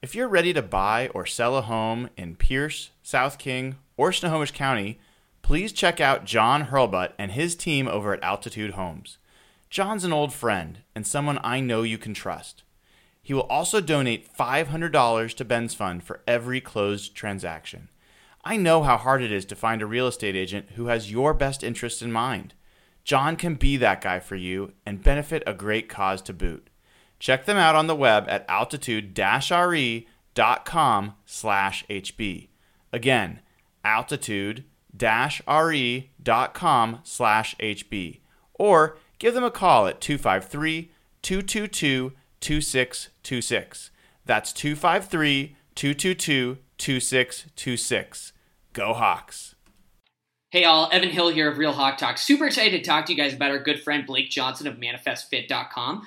If you're ready to buy or sell a home in Pierce, South King, or Snohomish County, please check out John Hurlbut and his team over at Altitude Homes. John's an old friend and someone I know you can trust. He will also donate $500 to Ben's Fund for every closed transaction. I know how hard it is to find a real estate agent who has your best interest in mind. John can be that guy for you and benefit a great cause to boot. Check them out on the web at altitude-re.com slash HB. Again, altitude-re.com slash HB. Or give them a call at 253-222-2626. That's 253-222-2626. Go Hawks! Hey all, Evan Hill here of Real Hawk Talk. Super excited to talk to you guys about our good friend Blake Johnson of ManifestFit.com.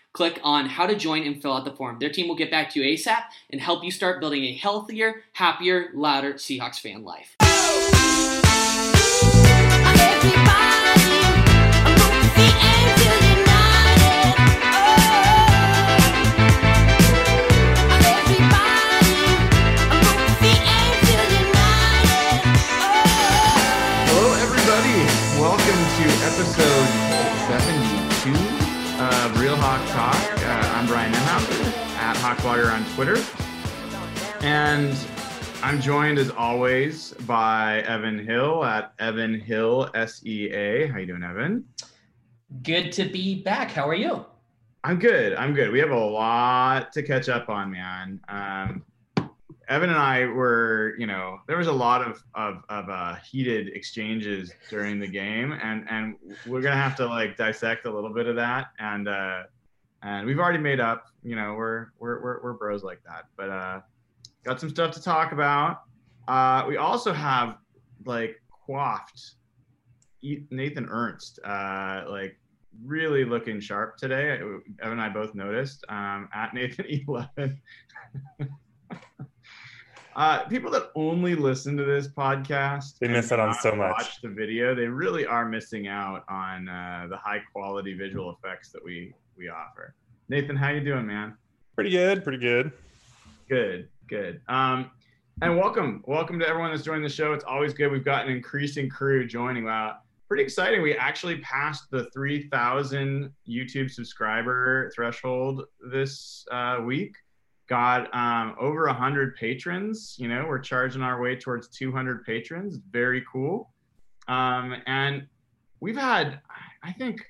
click on how to join and fill out the form. Their team will get back to you ASAP and help you start building a healthier, happier, louder Seahawks fan life. At Hawkblogger on Twitter. And I'm joined as always by Evan Hill at Evan Hill SEA. How you doing, Evan? Good to be back. How are you? I'm good. I'm good. We have a lot to catch up on, man. Um, Evan and I were, you know, there was a lot of of, of uh, heated exchanges during the game, and and we're gonna have to like dissect a little bit of that, and uh, and we've already made up. You know, we're we're we're, we're bros like that, but uh, got some stuff to talk about. Uh, we also have like quaffed Nathan Ernst, uh, like really looking sharp today. Evan and I both noticed um, at Nathan Eleven. uh, people that only listen to this podcast, They miss out on so much. Watch the video; they really are missing out on uh, the high quality visual effects that we we offer. Nathan, how you doing, man? Pretty good, pretty good. Good, good. Um, and welcome, welcome to everyone that's joining the show. It's always good. We've got an increasing crew joining. Wow, pretty exciting. We actually passed the 3,000 YouTube subscriber threshold this uh, week. Got um, over 100 patrons. You know, we're charging our way towards 200 patrons. Very cool. Um, and we've had, I think,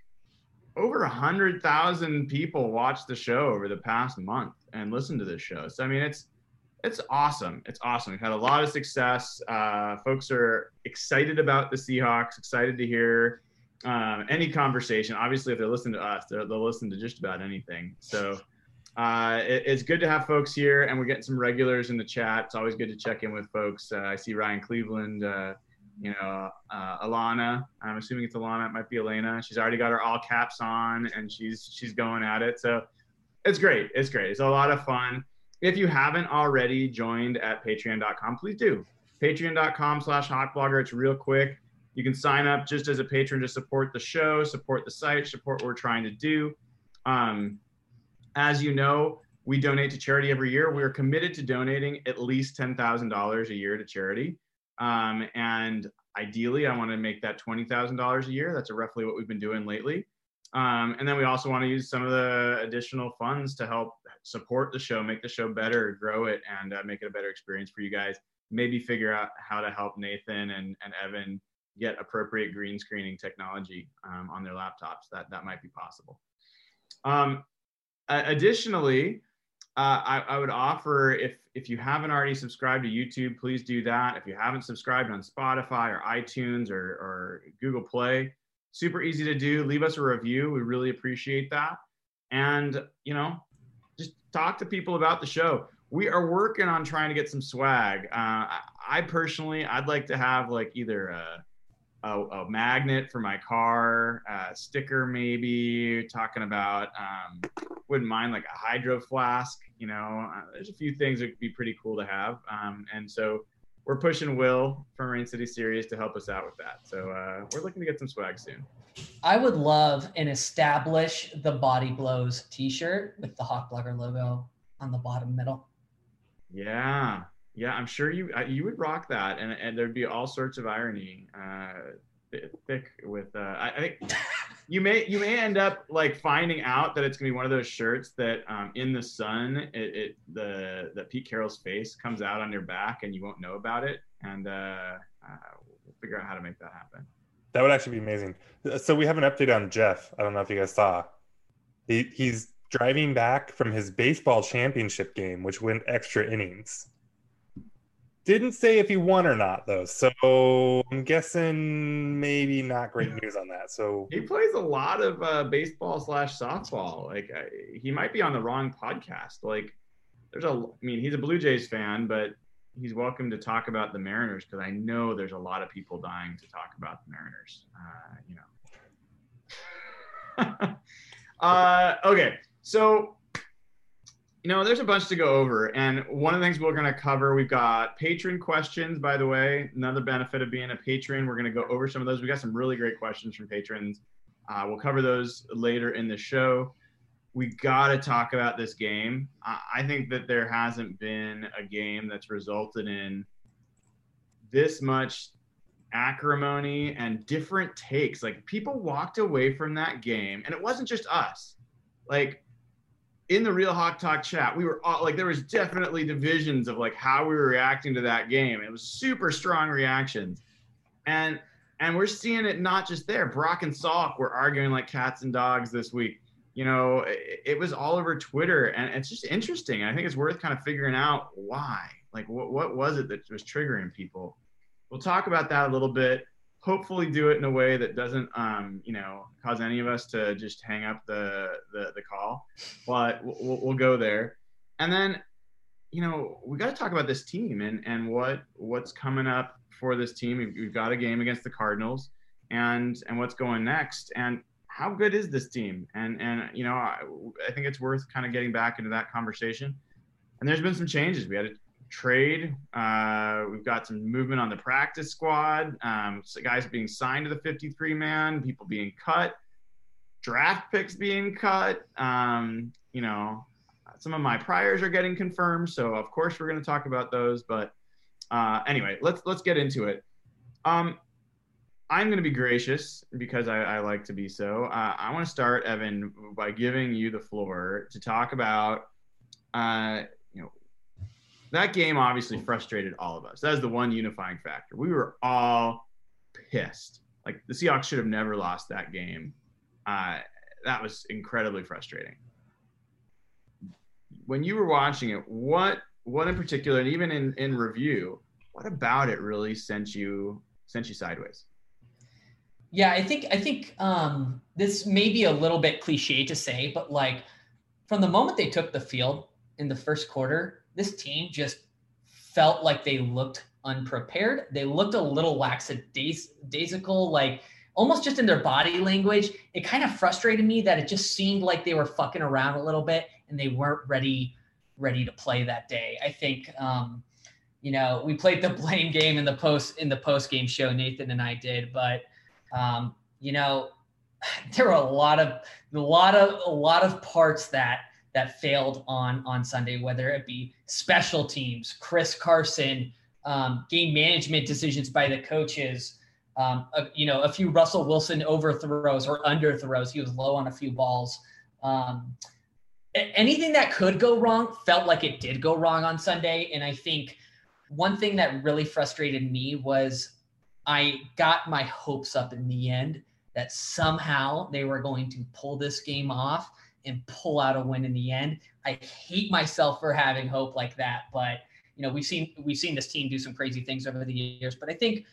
over a 100,000 people watched the show over the past month and listen to this show. So, I mean, it's, it's awesome. It's awesome. We've had a lot of success. Uh, folks are excited about the Seahawks, excited to hear um, any conversation. Obviously, if they're listening to us, they're, they'll listen to just about anything. So uh, it- it's good to have folks here, and we're getting some regulars in the chat. It's always good to check in with folks. Uh, I see Ryan Cleveland, uh, you know, uh, Alana. I'm assuming it's Alana. It might be Elena. She's already got her all caps on, and she's she's going at it. So it's great. It's great. It's a lot of fun. If you haven't already joined at patreon.com, please do. Patreon.com slash hawkblogger. It's real quick. You can sign up just as a patron to support the show, support the site, support what we're trying to do. Um, as you know, we donate to charity every year. We are committed to donating at least $10,000 a year to charity. Um, and ideally, I want to make that $20,000 a year. That's roughly what we've been doing lately. Um, and then we also want to use some of the additional funds to help support the show, make the show better, grow it, and uh, make it a better experience for you guys. Maybe figure out how to help Nathan and, and Evan get appropriate green screening technology um, on their laptops. That that might be possible. Um, additionally, uh, I, I, would offer if if you haven't already subscribed to YouTube, please do that. If you haven't subscribed on Spotify or iTunes or, or Google Play, super easy to do. Leave us a review. We really appreciate that. And you know, just talk to people about the show. We are working on trying to get some swag. Uh, I personally, I'd like to have like either a a, a magnet for my car, a sticker maybe, talking about, um, wouldn't mind like a hydro flask, you know, uh, there's a few things that would be pretty cool to have. Um, and so we're pushing Will from Rain City Series to help us out with that. So uh, we're looking to get some swag soon. I would love an establish the body blows t-shirt with the Hawk Blogger logo on the bottom middle. Yeah, yeah, I'm sure you uh, you would rock that, and and there'd be all sorts of irony, uh, thick with. Uh, I, I think you may you may end up like finding out that it's gonna be one of those shirts that um, in the sun it, it the the Pete Carroll's face comes out on your back and you won't know about it, and uh, uh, we'll figure out how to make that happen. That would actually be amazing. So we have an update on Jeff. I don't know if you guys saw. He he's driving back from his baseball championship game, which went extra innings didn't say if he won or not, though. So I'm guessing maybe not great news on that. So he plays a lot of uh, baseball slash softball. Like uh, he might be on the wrong podcast. Like there's a, I mean, he's a Blue Jays fan, but he's welcome to talk about the Mariners because I know there's a lot of people dying to talk about the Mariners. Uh, you know. uh, okay, so you know, there's a bunch to go over. And one of the things we're going to cover, we've got patron questions, by the way. Another benefit of being a patron, we're going to go over some of those. We got some really great questions from patrons. Uh, we'll cover those later in the show. We got to talk about this game. I think that there hasn't been a game that's resulted in this much acrimony and different takes. Like people walked away from that game, and it wasn't just us. Like in the real hawk talk chat we were all like there was definitely divisions of like how we were reacting to that game. It was super strong reactions. And and we're seeing it not just there. Brock and salk were arguing like cats and dogs this week. You know it, it was all over twitter and it's just interesting. I think it's worth kind of figuring out why. Like what, what was it that was triggering people? We'll talk about that a little bit hopefully do it in a way that doesn't um, you know cause any of us to just hang up the the, the call but we'll, we'll go there. And then you know we got to talk about this team and and what what's coming up for this team. We've, got a game against the cardinals and and what's going next and how good is this team? And and you know I, I think it's worth kind of getting back into that conversation. And there's been some changes. We had a trade. Uh, we've got some movement on the practice squad. Um, so guys being signed to the 53 man, people being cut, draft picks being cut. Um, you know, some of my priors are getting confirmed, so of course we're going to talk about those. But uh, anyway, let's let's get into it. Um, I'm going to be gracious because I, I like to be so. Uh, I want to start, Evan, by giving you the floor to talk about uh, that game obviously frustrated all of us. That is the one unifying factor. We were all pissed. Like the Seahawks should have never lost that game. Uh, that was incredibly frustrating. When you were watching it, what what in particular, and even in in review, what about it really sent you sent you sideways? Yeah, I think I think um, this may be a little bit cliche to say, but like from the moment they took the field in the first quarter, this team just felt like they looked unprepared. They looked a little lackadaisical, like almost just in their body language. It kind of frustrated me that it just seemed like they were fucking around a little bit and they weren't ready ready to play that day. I think um, you know, we played the blame game in the post in the post game show Nathan and I did, but um, you know, there were a lot of a lot of a lot of parts that that failed on on Sunday, whether it be special teams, Chris Carson, um, game management decisions by the coaches, um, a, you know, a few Russell Wilson overthrows or underthrows. He was low on a few balls. Um, anything that could go wrong felt like it did go wrong on Sunday, and I think one thing that really frustrated me was I got my hopes up in the end that somehow they were going to pull this game off and pull out a win in the end. I hate myself for having hope like that, but you know we've seen we've seen this team do some crazy things over the years. But I think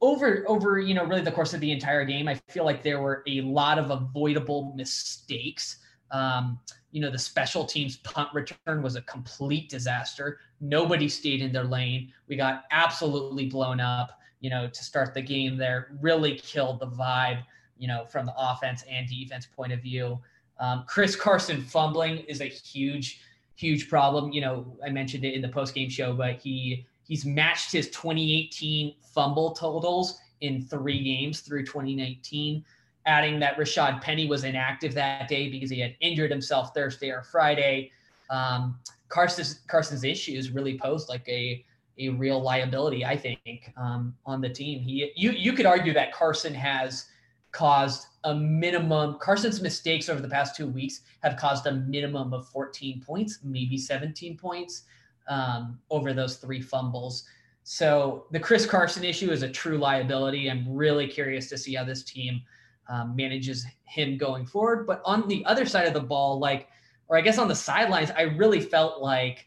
over over you know really the course of the entire game, I feel like there were a lot of avoidable mistakes. Um, you know the special teams punt return was a complete disaster. Nobody stayed in their lane. We got absolutely blown up. You know to start the game there really killed the vibe. You know from the offense and defense point of view. Um, Chris Carson fumbling is a huge, huge problem. You know, I mentioned it in the post game show, but he he's matched his 2018 fumble totals in three games through 2019. Adding that Rashad Penny was inactive that day because he had injured himself Thursday or Friday. Um, Carson's Carson's issues really posed like a a real liability, I think, um, on the team. He you you could argue that Carson has caused a minimum Carson's mistakes over the past two weeks have caused a minimum of 14 points, maybe 17 points um, over those three fumbles. So the Chris Carson issue is a true liability. I'm really curious to see how this team um, manages him going forward. But on the other side of the ball, like, or I guess on the sidelines, I really felt like,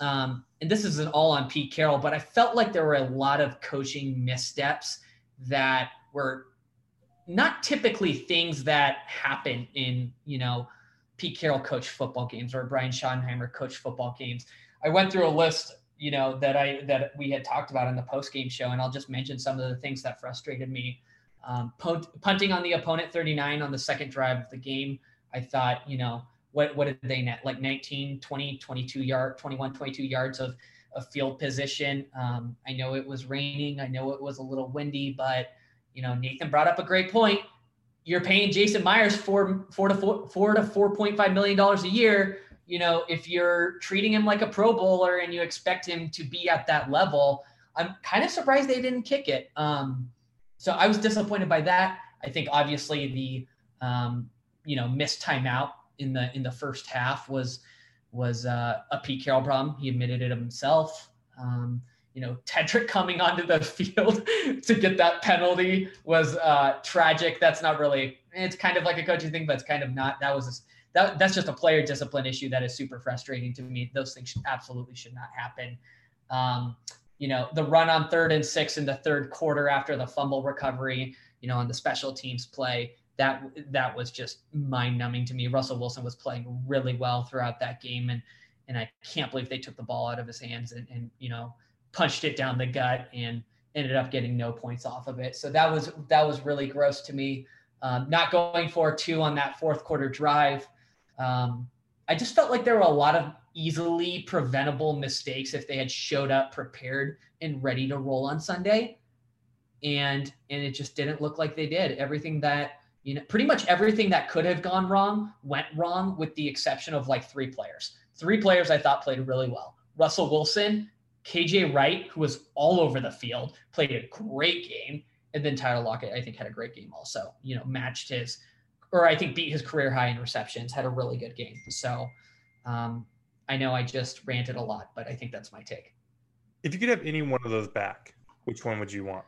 um, and this isn't all on Pete Carroll, but I felt like there were a lot of coaching missteps that were not typically things that happen in, you know, Pete Carroll coach football games or Brian Schottenheimer coach football games. I went through a list, you know, that I that we had talked about in the post game show, and I'll just mention some of the things that frustrated me. Um, punting on the opponent 39 on the second drive of the game. I thought, you know, what what did they net? Like 19, 20, 22 yard, 21, 22 yards of of field position. Um, I know it was raining. I know it was a little windy, but you know, Nathan brought up a great point. You're paying Jason Myers four, four to four, four to four point five million dollars a year. You know, if you're treating him like a Pro Bowler and you expect him to be at that level, I'm kind of surprised they didn't kick it. Um, so I was disappointed by that. I think obviously the um, you know missed timeout in the in the first half was was uh, a Pete Carroll problem. He admitted it himself. Um, you know, Tedric coming onto the field to get that penalty was uh, tragic. That's not really, it's kind of like a coaching thing, but it's kind of not. That was, a, that, that's just a player discipline issue that is super frustrating to me. Those things should, absolutely should not happen. Um, you know, the run on third and six in the third quarter after the fumble recovery, you know, on the special teams play, that that was just mind numbing to me. Russell Wilson was playing really well throughout that game, and and I can't believe they took the ball out of his hands and, and you know punched it down the gut and ended up getting no points off of it. So that was that was really gross to me. Um, not going for two on that fourth quarter drive. Um, I just felt like there were a lot of easily preventable mistakes if they had showed up prepared and ready to roll on Sunday. And and it just didn't look like they did. Everything that you know, pretty much everything that could have gone wrong went wrong, with the exception of like three players. Three players I thought played really well. Russell Wilson KJ Wright, who was all over the field, played a great game. And then Tyler Lockett, I think, had a great game also. You know, matched his, or I think beat his career high in receptions, had a really good game. So um, I know I just ranted a lot, but I think that's my take. If you could have any one of those back, which one would you want?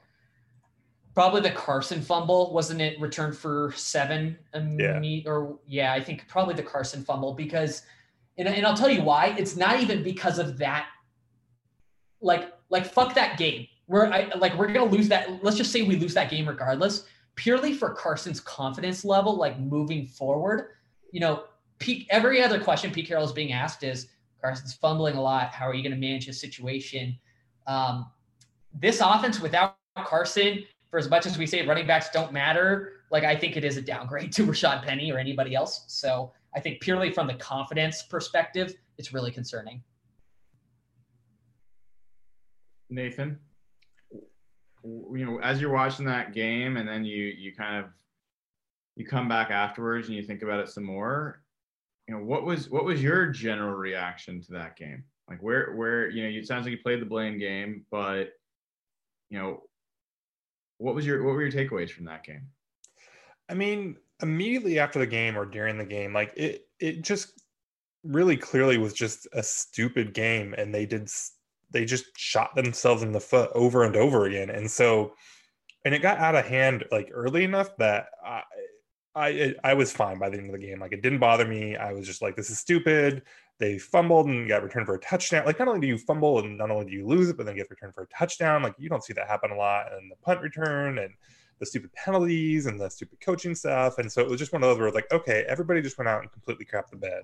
Probably the Carson fumble, wasn't it? Returned for seven, yeah. or yeah, I think probably the Carson fumble because, and, and I'll tell you why. It's not even because of that like like fuck that game. We're I, like we're gonna lose that. Let's just say we lose that game regardless, purely for Carson's confidence level, like moving forward. You know, Pete, every other question Pete Carroll is being asked is Carson's fumbling a lot. How are you going to manage his situation? Um, this offense without Carson, for as much as we say running backs don't matter, like I think it is a downgrade to Rashad Penny or anybody else. So I think purely from the confidence perspective, it's really concerning. Nathan, you know, as you're watching that game and then you you kind of you come back afterwards and you think about it some more, you know, what was what was your general reaction to that game? Like where where you know, it sounds like you played the blame game, but you know, what was your what were your takeaways from that game? I mean, immediately after the game or during the game, like it it just really clearly was just a stupid game and they did they just shot themselves in the foot over and over again. And so and it got out of hand like early enough that I, I I was fine by the end of the game. Like it didn't bother me. I was just like, this is stupid. They fumbled and got returned for a touchdown. Like not only do you fumble and not only do you lose it, but then get returned for a touchdown. Like you don't see that happen a lot. And the punt return and the stupid penalties and the stupid coaching stuff. And so it was just one of those where like, okay, everybody just went out and completely crapped the bed.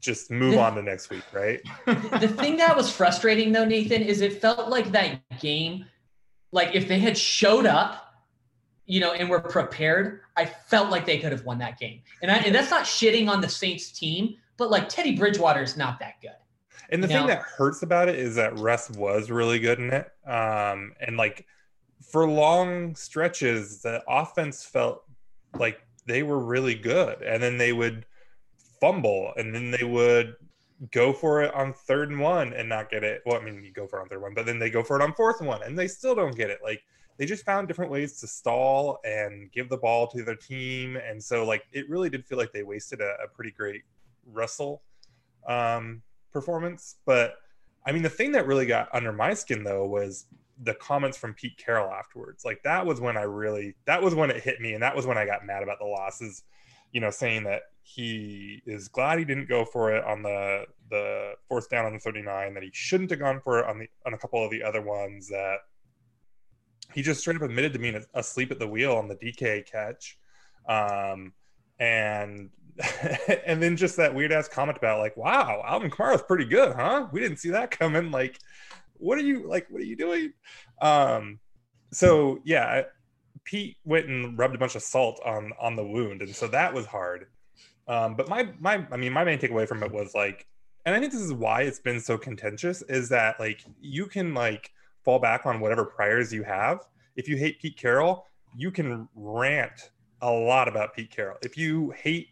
Just move on to next week, right? the thing that was frustrating though, Nathan, is it felt like that game, like if they had showed up you know, and were prepared, I felt like they could have won that game. And I, and that's not shitting on the Saints team, but like Teddy Bridgewater is not that good. And the thing know? that hurts about it is that Russ was really good in it. Um, and like for long stretches, the offense felt like they were really good. And then they would fumble and then they would go for it on third and one and not get it. Well, I mean, you go for it on third one, but then they go for it on fourth one and they still don't get it. Like they just found different ways to stall and give the ball to their team. And so, like, it really did feel like they wasted a, a pretty great Russell um, performance. But I mean, the thing that really got under my skin, though, was the comments from Pete Carroll afterwards. Like, that was when I really, that was when it hit me. And that was when I got mad about the losses, you know, saying that he is glad he didn't go for it on the the fourth down on the 39 that he shouldn't have gone for it on the on a couple of the other ones that he just straight up admitted to being asleep at the wheel on the DK catch. Um, and and then just that weird ass comment about like, wow, Alvin Kamara's pretty good, huh? We didn't see that coming. Like, what are you like? What are you doing? Um, so yeah, Pete went and rubbed a bunch of salt on on the wound, and so that was hard. Um, but my my I mean, my main takeaway from it was like, and I think this is why it's been so contentious is that like you can like fall back on whatever priors you have. If you hate Pete Carroll, you can rant a lot about Pete Carroll. If you hate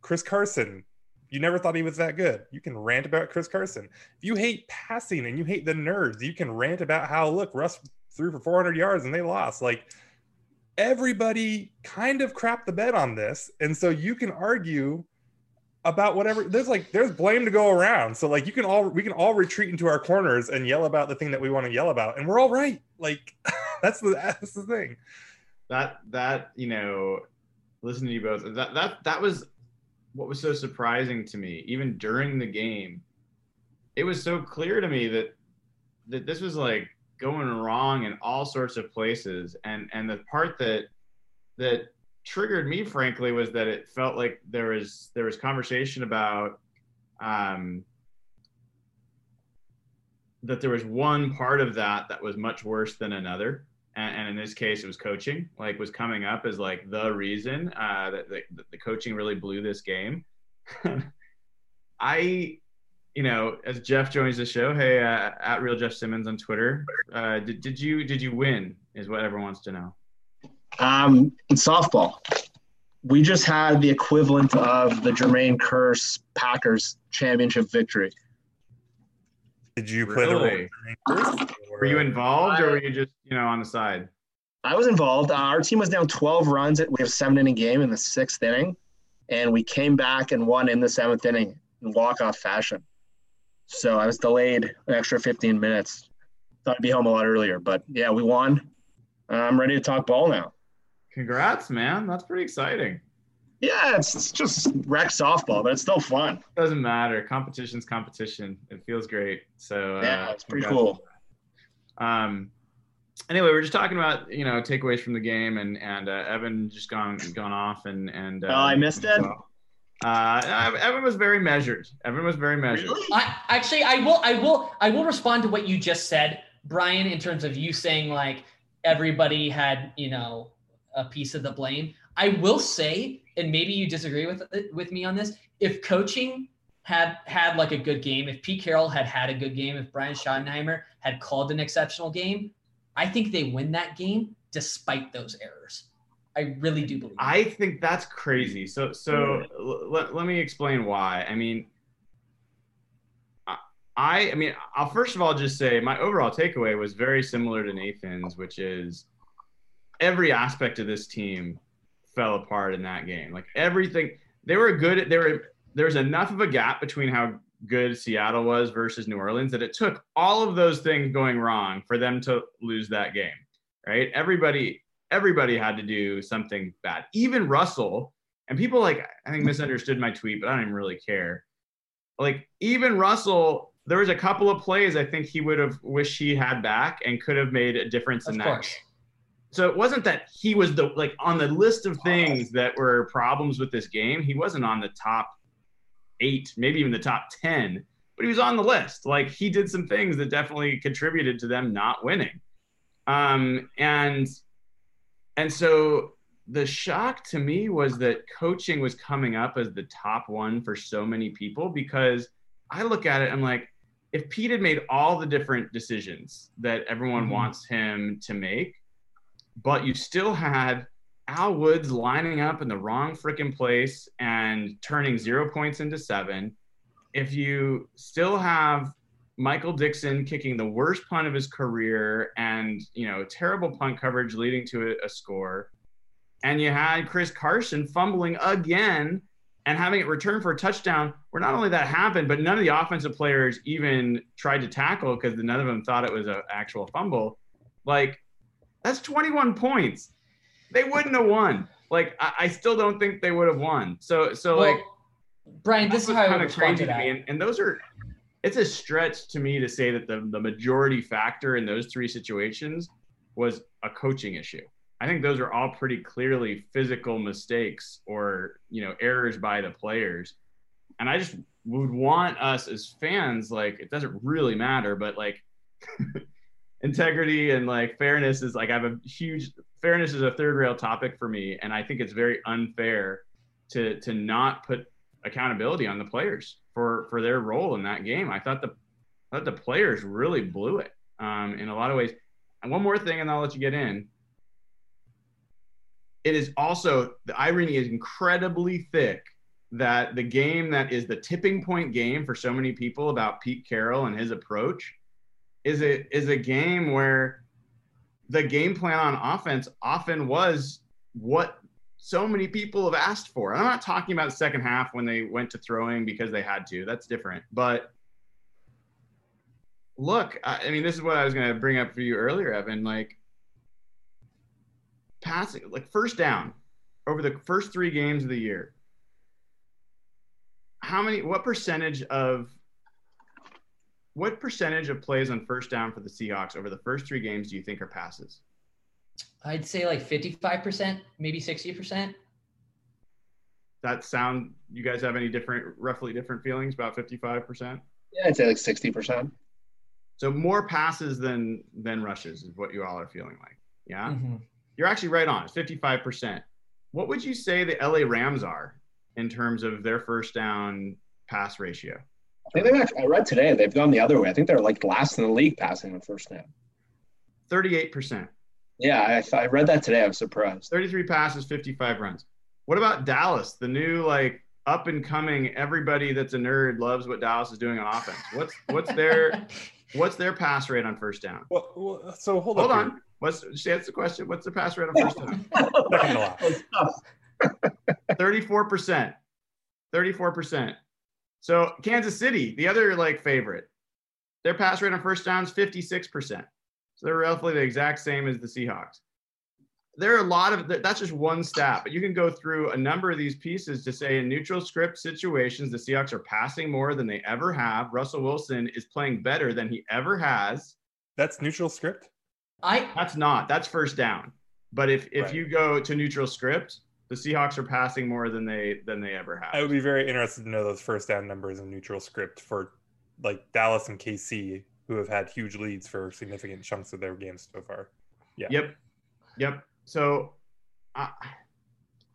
Chris Carson, you never thought he was that good. You can rant about Chris Carson. If you hate passing and you hate the nerds, you can rant about how look Russ threw for 400 yards and they lost. Like everybody kind of crapped the bed on this, and so you can argue about whatever there's like there's blame to go around. So like you can all we can all retreat into our corners and yell about the thing that we want to yell about. And we're all right. Like that's the that's the thing. That that you know listen to you both. That that that was what was so surprising to me even during the game. It was so clear to me that that this was like going wrong in all sorts of places. And and the part that that triggered me frankly was that it felt like there was there was conversation about um, that there was one part of that that was much worse than another. And, and in this case it was coaching like was coming up as like the reason uh, that, the, that the coaching really blew this game. I you know as jeff joins the show hey uh, at real jeff simmons on twitter uh, did, did you did you win is what everyone wants to know um, in softball, we just had the equivalent of the Jermaine Kearse Packers championship victory. Did you play really? the Were you involved, or were you just you know on the side? I was involved. Uh, our team was down 12 runs. We have seven inning game in the sixth inning, and we came back and won in the seventh inning in walk off fashion. So I was delayed an extra 15 minutes. Thought I'd be home a lot earlier, but yeah, we won. I'm ready to talk ball now. Congrats, man. That's pretty exciting. Yeah, it's, it's just rec softball, but it's still fun. Doesn't matter. Competition's competition. It feels great. So uh, yeah, it's pretty cool. Um, anyway, we are just talking about you know takeaways from the game, and and uh, Evan just gone gone off, and and uh, oh, I missed it. Uh, Evan was very measured. Evan was very measured. Really? I, actually, I will, I will, I will respond to what you just said, Brian, in terms of you saying like everybody had, you know, a piece of the blame. I will say, and maybe you disagree with with me on this, if coaching had had like a good game, if Pete Carroll had had a good game, if Brian Schottenheimer had called an exceptional game, I think they win that game despite those errors. I really do believe. I think that's crazy. So so mm. let, let me explain why. I mean, I I mean, I'll first of all just say my overall takeaway was very similar to Nathan's, which is every aspect of this team fell apart in that game. Like everything, they were good. They were there's enough of a gap between how good Seattle was versus New Orleans that it took all of those things going wrong for them to lose that game. right? Everybody, everybody had to do something bad. Even Russell and people like I think misunderstood my tweet, but I don't even really care. Like even Russell, there was a couple of plays I think he would have wished he had back and could have made a difference Of in that. course. game. So it wasn't that he was the like on the list of things that were problems with this game. He wasn't on the top eight, maybe even the top ten, but he was on the list. Like he did some things that definitely contributed to them not winning. Um, and and so the shock to me was that coaching was coming up as the top one for so many people because I look at it, I'm like, if Pete had made all the different decisions that everyone Mhm. wants him to make, but you still had Al Woods lining up in the wrong freaking place and turning zero points into seven. If you still have Michael Dickson kicking the worst punt of his career and you know terrible punt coverage leading to a, a score, and you had Chris Carson fumbling again and having it returned for a touchdown, where not only that happened, but none of the offensive players even tried to tackle because none of them thought it was an actual fumble. Like that's 21 points. They wouldn't have won. Like I, I still don't think they would have won. So so Well, like Brian, this is how kind of crazy to to me. And, and those are, it's a stretch to me to say that the, the majority factor in those three situations was a coaching issue. I think those are all pretty clearly physical mistakes or, you know, errors by the players. And I just would want us as fans, like, it doesn't really matter, but like, integrity and like fairness is like I have a huge fairness is a third rail topic for me, and I think it's very unfair to to not put accountability on the players for for their role in that game. I thought the I thought the players really blew it um, in a lot of ways. And one more thing, and I'll let you get in. It is also the irony is incredibly thick that the game that is the tipping point game for so many people about Pete Carroll and his approach is a is a game where the game plan on offense often was what so many people have asked for. And I'm not talking about the second half when they went to throwing because they had to. That's different. But look, I, I mean, this is what I was going to bring up for you earlier, Evan. Like passing, like first down over the first three games of the year. How many? What percentage of what percentage of plays on first down for the Seahawks over the first three games do you think are passes? I'd say like 55%, maybe 60%. That sound? You guys have any different, roughly different feelings about fifty-five percent? Yeah, I'd say like sixty percent. So more passes than than rushes is what you all are feeling like. Yeah, Mhm. you're actually right on. It's fifty-five percent. What would you say the LA Rams are in terms of their first down pass ratio? I think they've actually, I read today they've gone the other way. I think they're like last in the league passing the first down. Thirty-eight percent. Yeah, I, th- I read that today. I was surprised. 33 passes, 55 runs. What about Dallas? The new like up and coming everybody that's a nerd loves what Dallas is doing on offense. What's what's their what's their pass rate on first down? Well, well so hold, on. Hold up on. What's just answer the question? What's the pass rate on first down? Second to last. 34%. 34%. So Kansas City, the other like favorite, their pass rate on first down is 56%. So they're roughly the exact same as the Seahawks. There are a lot of that's just one stat, but you can go through a number of these pieces to say in neutral script situations, the Seahawks are passing more than they ever have. Russell Wilson is playing better than he ever has. That's neutral script. I That's not. That's first down. But if if Right. you go to neutral script, the Seahawks are passing more than they than they ever have. I would be very interested to know those first down numbers in neutral script for like Dallas and KC, who have had huge leads for significant chunks of their games so far. Yeah. Yep. Yep. So, uh,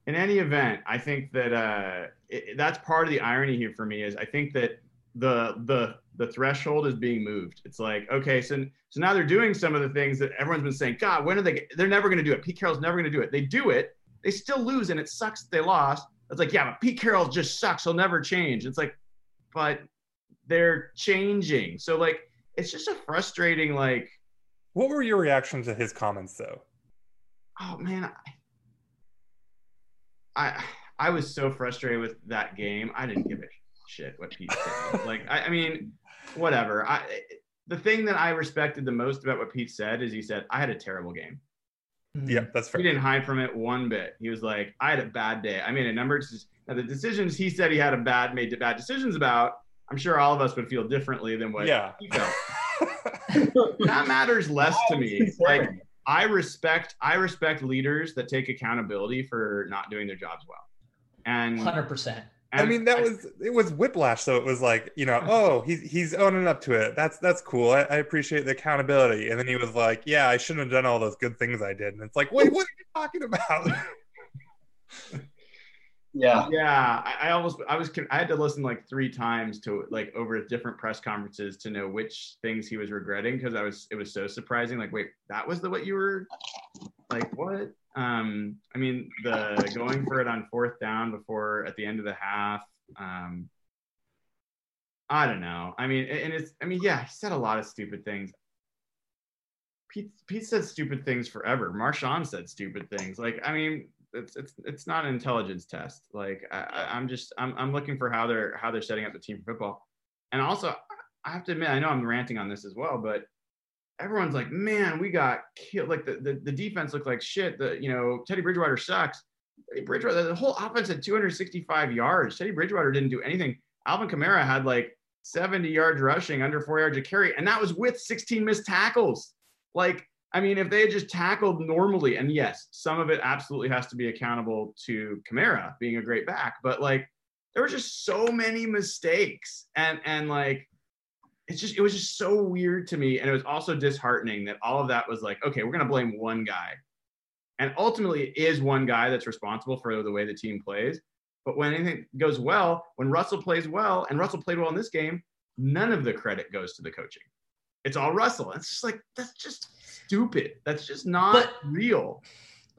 in any event, I think that uh, it, that's part of the irony here for me is I think that the the the threshold is being moved. It's like okay, so so now they're doing some of the things that everyone's been saying. God, when are they? They're never going to do it. Pete Carroll's never going to do it. They do it. They still lose, and it sucks they lost. It's like yeah, but Pete Carroll just sucks. He'll never change. It's like, but they're changing. So like, it's just a frustrating like What were your reactions to his comments though? oh man I, I i was so frustrated with that game i didn't give a shit what pete said like I, I mean whatever i the thing that i respected the most about what pete said is he said i had a terrible game hmm. Yeah, that's fair. He didn't hide from it one bit. He was like, I had a bad day. I made a number of now the decisions he said he had a bad made bad decisions about. I'm sure all of us would feel differently than what Yeah. he felt. that matters less to me. Like I respect I respect leaders that take accountability for not doing their jobs well. And, Hundred percent. I mean, that was it was whiplash. So it was like, you know, oh, he's he's owning up to it. That's that's cool. I, I appreciate the accountability. And then he was like, yeah, I shouldn't have done all those good things I did. And it's like, wait, what are you talking about? Yeah. Yeah, I, I almost I was I had to listen like three times to like over different press conferences to know which things he was regretting because I was it was so surprising. Like, wait, that was the what you were like what? Um, I mean the going for it on fourth down before at the end of the half. Um, I don't know. I mean, and it's I mean, yeah, he said a lot of stupid things. Pete Pete said stupid things forever. Marshawn said stupid things. Like, I mean, it's it's it's not an intelligence test. Like I, I'm just I'm I'm looking for how they're how they're setting up the team for football. And also, I have to admit, I know I'm ranting on this as well, but everyone's like, man, we got killed. Like the the, the defense looked like shit. The you know Teddy Bridgewater sucks. Teddy Bridgewater, the whole offense had 265 yards. Teddy Bridgewater didn't do anything. Alvin Kamara had like 70 yards rushing, under four yards of carry, and that was with 16 missed tackles. Like I mean, if they had just tackled normally, and yes, some of it absolutely has to be accountable to Kamara being a great back, but like there were just so many mistakes, and and like it's just it was just so weird to me, and it was also disheartening that all of that was like, okay, we're gonna blame one guy, and ultimately it is one guy that's responsible for the way the team plays. But when anything goes well, when Russell plays well, and Russell played well in this game, none of the credit goes to the coaching. It's all Russell. It's just like that's just stupid. That's just not But- real.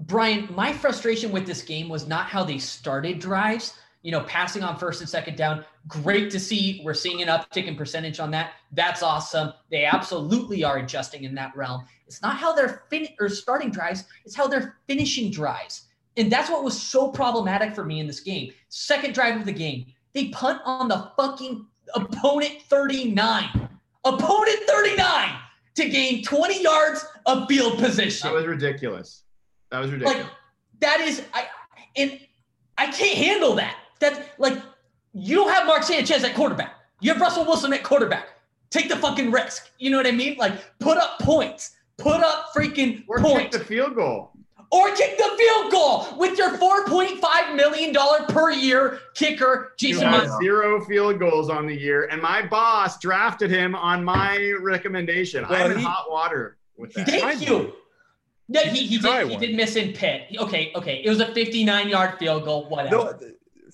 Brian, my frustration with this game was not how they started drives. You know, passing on first and second down. Great to see. We're seeing an uptick in percentage on that. That's awesome. They absolutely are adjusting in that realm. It's not how they're fin- or starting drives. It's how they're finishing drives, and that's what was so problematic for me in this game. Second drive of the game, they punt on the fucking opponent 39. Opponent 39 to gain 20 yards of field position That was ridiculous. That was ridiculous. like that is I and I can't handle that. That like you don't have Mark Sanchez at quarterback. You have Russell Wilson at quarterback. Take the fucking risk. You know what I mean? Like put up points. Put up freaking or kick points. the field goal. Or kick the field goal with your $4.5 million per year kicker, Jason has Myers. zero field goals on the year, and my boss drafted him on my recommendation. Well, I'm in he- hot water with that. tried Thank you. No, he, he, did, he did miss in pit. Okay, okay. It was a 59 yard field goal, whatever. No,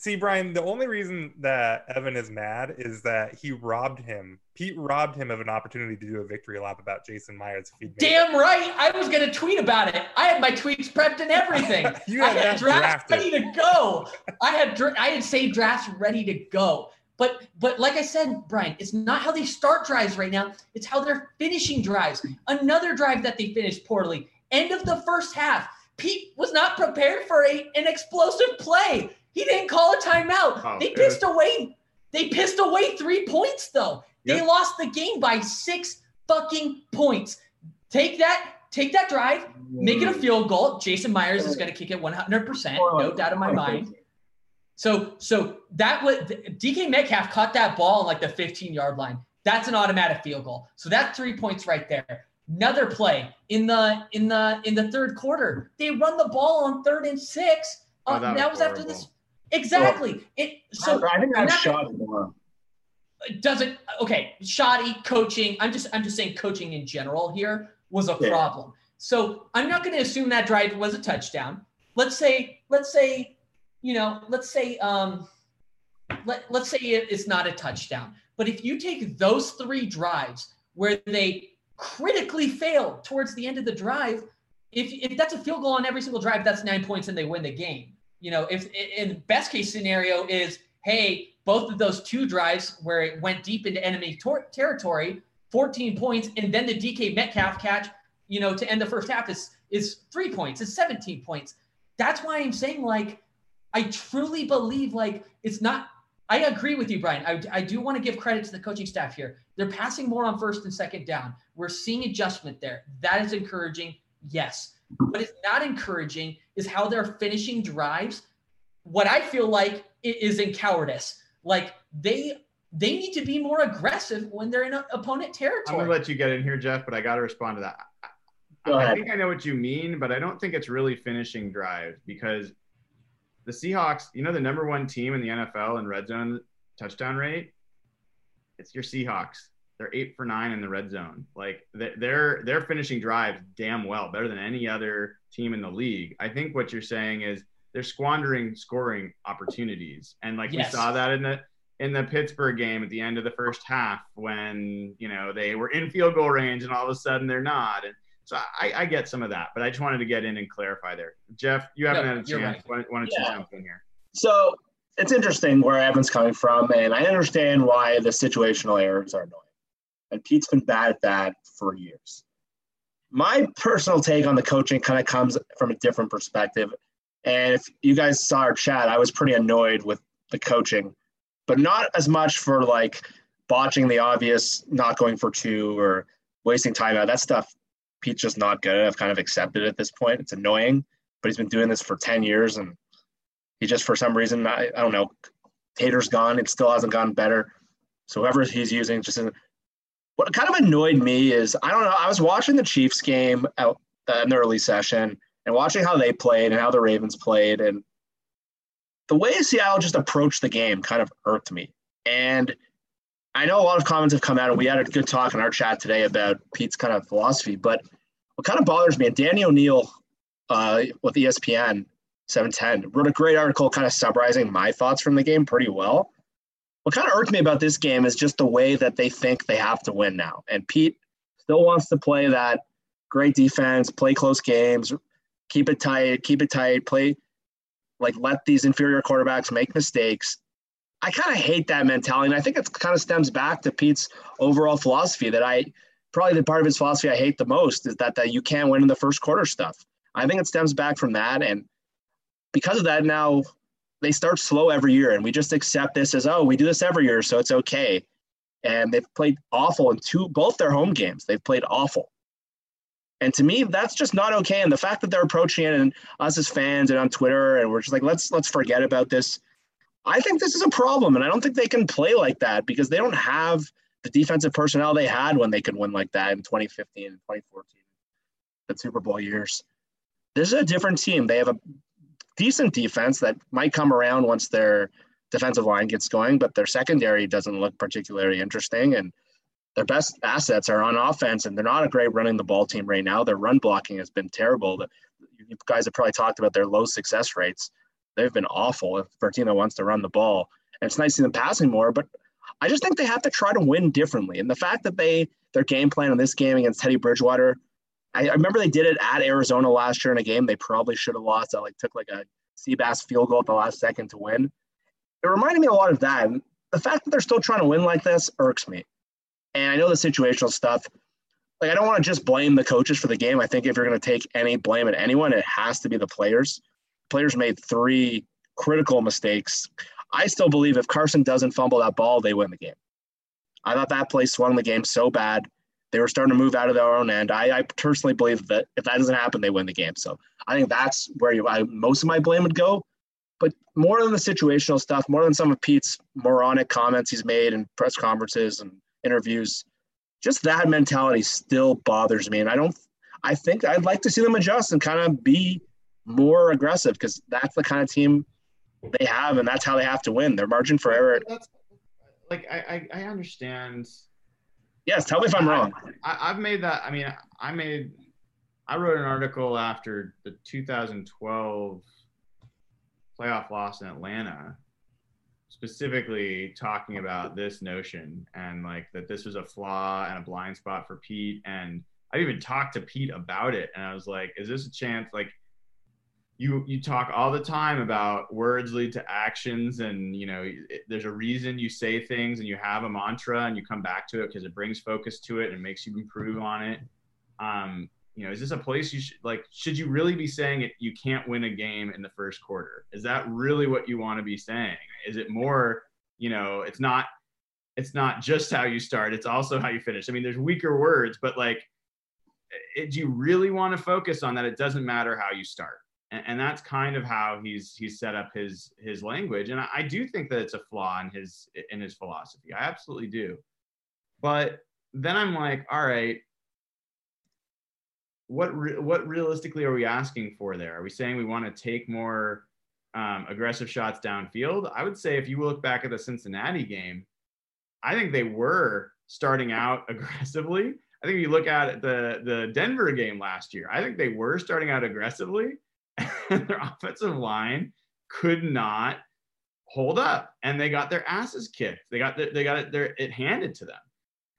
see, Brian, the only reason that Evan is mad is that he robbed him. Pete robbed him of an opportunity to do a victory lap about Jason Myers. Damn right. I was going to tweet about it. I had my tweets prepped and everything. You I had had drafts drafted. ready to go. I had I had saved drafts ready to go. But but like I said, Brian, it's not how they start drives right now. It's how they're finishing drives. Another drive that they finished poorly. End of the first half. Pete was not prepared for a, an explosive play. He didn't call a timeout. Oh, they it pissed away. They pissed away three points though. They lost the game by six fucking points. Take that, take that drive, make it a field goal. Jason Myers is going to kick it 100%, no doubt in my mind. So, so that was DK Metcalf caught that ball on like the 15 yard line. That's an automatic field goal. So that's three points right there. Another play in the in the in the third quarter. They run the ball on third and six. Oh, Uh, that that, was was after this. Exactly. It so I think that's more. doesn't okay shoddy coaching i'm just i'm just saying coaching in general here was a Yeah. problem so i'm not going to assume that drive was a touchdown let's say let's say you know let's say um let, let's say it, it's not a touchdown but if you take those three drives where they critically fail towards the end of the drive if, if that's a field goal on every single drive that's nine points and they win the game you know if in best case scenario is hey both of those two drives where it went deep into enemy tor- territory 14 points and then the dk metcalf catch you know to end the first half is is three points is 17 points. That's why i'm saying like i truly believe like it's not i agree with you brian. I, I do want to give credit to the coaching staff here. They're passing more on first and second down. We're seeing adjustment there. That is encouraging. Yes What is not encouraging is how they're finishing drives. What I feel like is in cowardice. Like they they need to be more aggressive when they're in opponent territory. I'm gonna let you get in here, Jeff, but I got to respond to that. I, I think I know what you mean, but I don't think it's really finishing drives because the Seahawks, you know, the number one team in the NFL in red zone touchdown rate, it's your Seahawks. They're eight for nine in the red zone. Like they're they're finishing drives damn well, better than any other team in the league. I think what you're saying is they're squandering scoring opportunities, and like yes. we saw that in the in the Pittsburgh game at the end of the first half when you know they were in field goal range and all of a sudden they're not. And so I, I get some of that, but I just wanted to get in and clarify there. Jeff, you haven't no, had a chance. Right. Why, why, don't yeah. you jump in here? So it's interesting where Evan's coming from, and I understand why the situational errors are annoying. And Pete's been bad at that for years. My personal take on the coaching kind of comes from a different perspective. And if you guys saw our chat, I was pretty annoyed with the coaching, but not as much for like botching the obvious, not going for two or wasting time out. That stuff, Pete's just not good. I've kind of accepted at this point. It's annoying, but he's been doing this for 10 years and he just, for some reason, I, I don't know, Tater's gone. It still hasn't gotten better. So whoever he's using just isn't what kind of annoyed me is I don't know. I was watching the Chiefs game out uh, in the early session and watching how they played and how the Ravens played, and the way Seattle just approached the game kind of irked me. And I know a lot of comments have come out, and we had a good talk in our chat today about Pete's kind of philosophy. But what kind of bothers me, and Danny O'Neil uh, with ESPN 710 wrote a great article kind of summarizing my thoughts from the game pretty well what kind of irked me about this game is just the way that they think they have to win now. And Pete still wants to play that great defense, play close games, keep it tight, keep it tight, play like let these inferior quarterbacks make mistakes. I kind of hate that mentality. And I think it kind of stems back to Pete's overall philosophy that I probably the part of his philosophy I hate the most is that that you can't win in the first quarter stuff. I think it stems back from that. And because of that, now they start slow every year, and we just accept this as oh, we do this every year, so it's okay. And they've played awful in two both their home games. They've played awful. And to me, that's just not okay. And the fact that they're approaching it and us as fans and on Twitter, and we're just like, let's let's forget about this. I think this is a problem, and I don't think they can play like that because they don't have the defensive personnel they had when they could win like that in 2015 and 2014, the Super Bowl years. This is a different team. They have a decent defense that might come around once their defensive line gets going, but their secondary doesn't look particularly interesting. And their best assets are on offense, and they're not a great running the ball team right now. Their run blocking has been terrible. You guys have probably talked about their low success rates. They've been awful if Bertino wants to run the ball. And it's nice to see them passing more, but I just think they have to try to win differently. And the fact that they their game plan in this game against Teddy Bridgewater I, I, remember they did it at Arizona last year in a game they probably should have lost. I like took like a Seabass field goal at the last second to win. It reminded me a lot of that. And the fact that they're still trying to win like this irks me. And I know the situational stuff. Like I don't want to just blame the coaches for the game. I think if you're going to take any blame at anyone, it has to be the players. Players made three critical mistakes. I still believe if Carson doesn't fumble that ball, they win the game. I thought that play swung the game so bad. They were starting to move out of their own end. I, I personally believe that if that doesn't happen, they win the game. So I think that's where you, I, most of my blame would go. But more than the situational stuff, more than some of Pete's moronic comments he's made in press conferences and interviews, just that mentality still bothers me. And I don't, I think I'd like to see them adjust and kind of be more aggressive because that's the kind of team they have and that's how they have to win. Their margin for error. That's, like I, I, I understand Yes, tell me if I'm wrong. I, have made that. I mean, I made. I wrote an article after the 2012 playoff loss in Atlanta, specifically talking about this notion and like that this was a flaw and a blind spot for Pete. And I even talked to Pete about it, and I was like, "Is this a chance? Like, you you talk all the time about words lead to actions and you know there's a reason you say things and you have a mantra and you come back to it because it brings focus to it and makes you improve on it um, you know is this a place you should like should you really be saying it you can't win a game in the first quarter is that really what you want to be saying is it more you know it's not it's not just how you start it's also how you finish i mean there's weaker words but like it, do you really want to focus on that? It doesn't matter how you start. And, and that's kind of how he's he's set up his his language. And I, I do think that it's a flaw in his in his philosophy. I absolutely do. But then I'm like, all right, what re- what realistically are we asking for there? Are we saying we want to take more um, aggressive shots downfield? I would say if you look back at the Cincinnati game, I think they were starting out aggressively. I think if you look at the the Denver game last year, I think they were starting out aggressively, their offensive line could not hold up, and they got their asses kicked. They got the, they got it their it handed to them,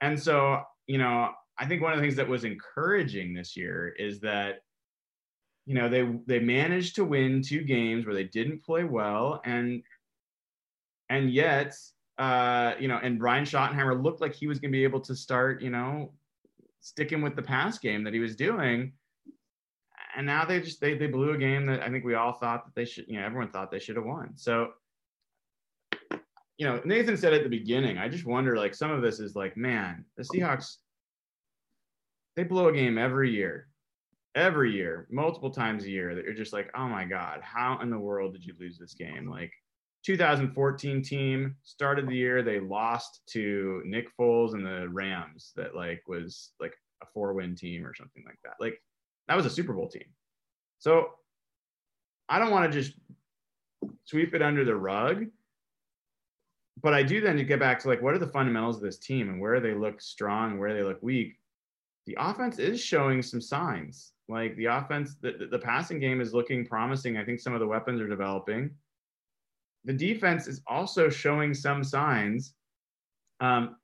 and so you know I think one of the things that was encouraging this year is that you know they they managed to win two games where they didn't play well and and yet uh you know and Brian Schottenheimer looked like he was going to be able to start you know sticking with the pass game that he was doing and now they just they they blew a game that I think we all thought that they should you know everyone thought they should have won so you know Nathan said at the beginning I just wonder like some of this is like man the Seahawks they blow a game every year, every year, multiple times a year that you're just like, oh my God, how in the world did you lose this game? Like 2014 team started the year, they lost to Nick Foles and the Rams that like was like a four win team or something like that. Like that was a Super Bowl team. So I don't want to just sweep it under the rug. But I do then to get back to like what are the fundamentals of this team and where they look strong, where they look weak the offense is showing some signs. Like the offense, the, the passing game is looking promising. I think some of the weapons are developing. The defense is also showing some signs. Um,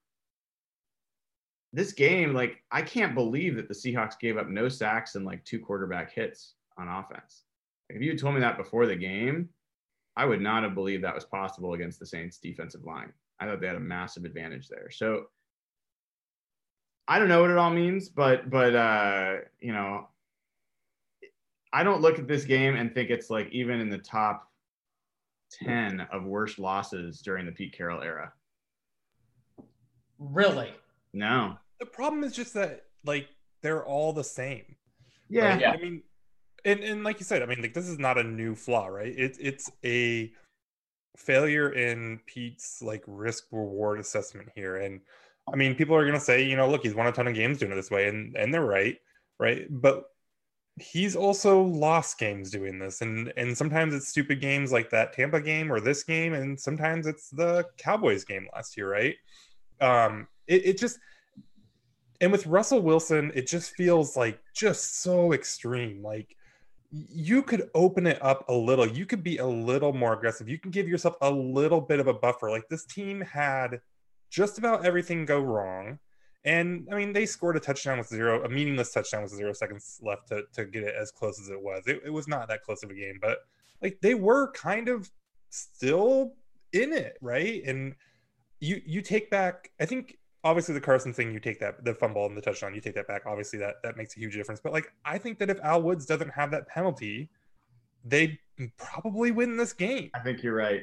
this game, like, I can't believe that the Seahawks gave up no sacks and like two quarterback hits on offense. If you had told me that before the game, I would not have believed that was possible against the Saints defensive line. I thought they had a massive advantage there. So I don't know what it all means, but but uh, you know, I don't look at this game and think it's like even in the top ten of worst losses during the Pete Carroll era. Really? No. The problem is just that like they're all the same. Yeah. Right? yeah. I mean, and and like you said, I mean, like this is not a new flaw, right? It's it's a failure in Pete's like risk reward assessment here, and I mean, people are going to say, you know, look, he's won a ton of games doing it this way, and and they're right, right? But he's also lost games doing this, and and sometimes it's stupid games like that Tampa game or this game, and sometimes it's the Cowboys game last year, right? Um, it, it just and with Russell Wilson, it just feels like just so extreme, like you could open it up a little. You could be a little more aggressive. You can give yourself a little bit of a buffer. Like this team had just about everything go wrong. And I mean, they scored a touchdown with zero, a meaningless touchdown with zero seconds left to, to get it as close as it was. It, it was not that close of a game, but like they were kind of still in it, right? And you you take back, I think obviously the Carson thing, you take that the fumble and the touchdown, you take that back. Obviously that that makes a huge difference. But like I think that if Al Woods doesn't have that penalty, they probably win this game. I think you're right.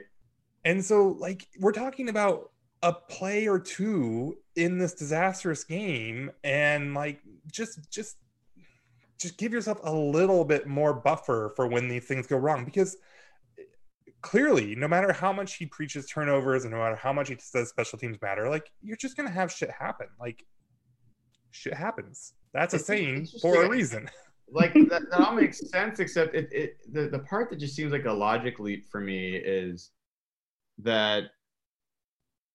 And so like we're talking about a play or two in this disastrous game and like just just just give yourself a little bit more buffer for when these things go wrong because clearly no matter how much he preaches turnovers and no matter how much he says special teams matter like you're just gonna have shit happen. Like shit happens. That's a it's, saying for a reason. Like that, that all makes sense except it, it the, the part that just seems like a logic leap for me is that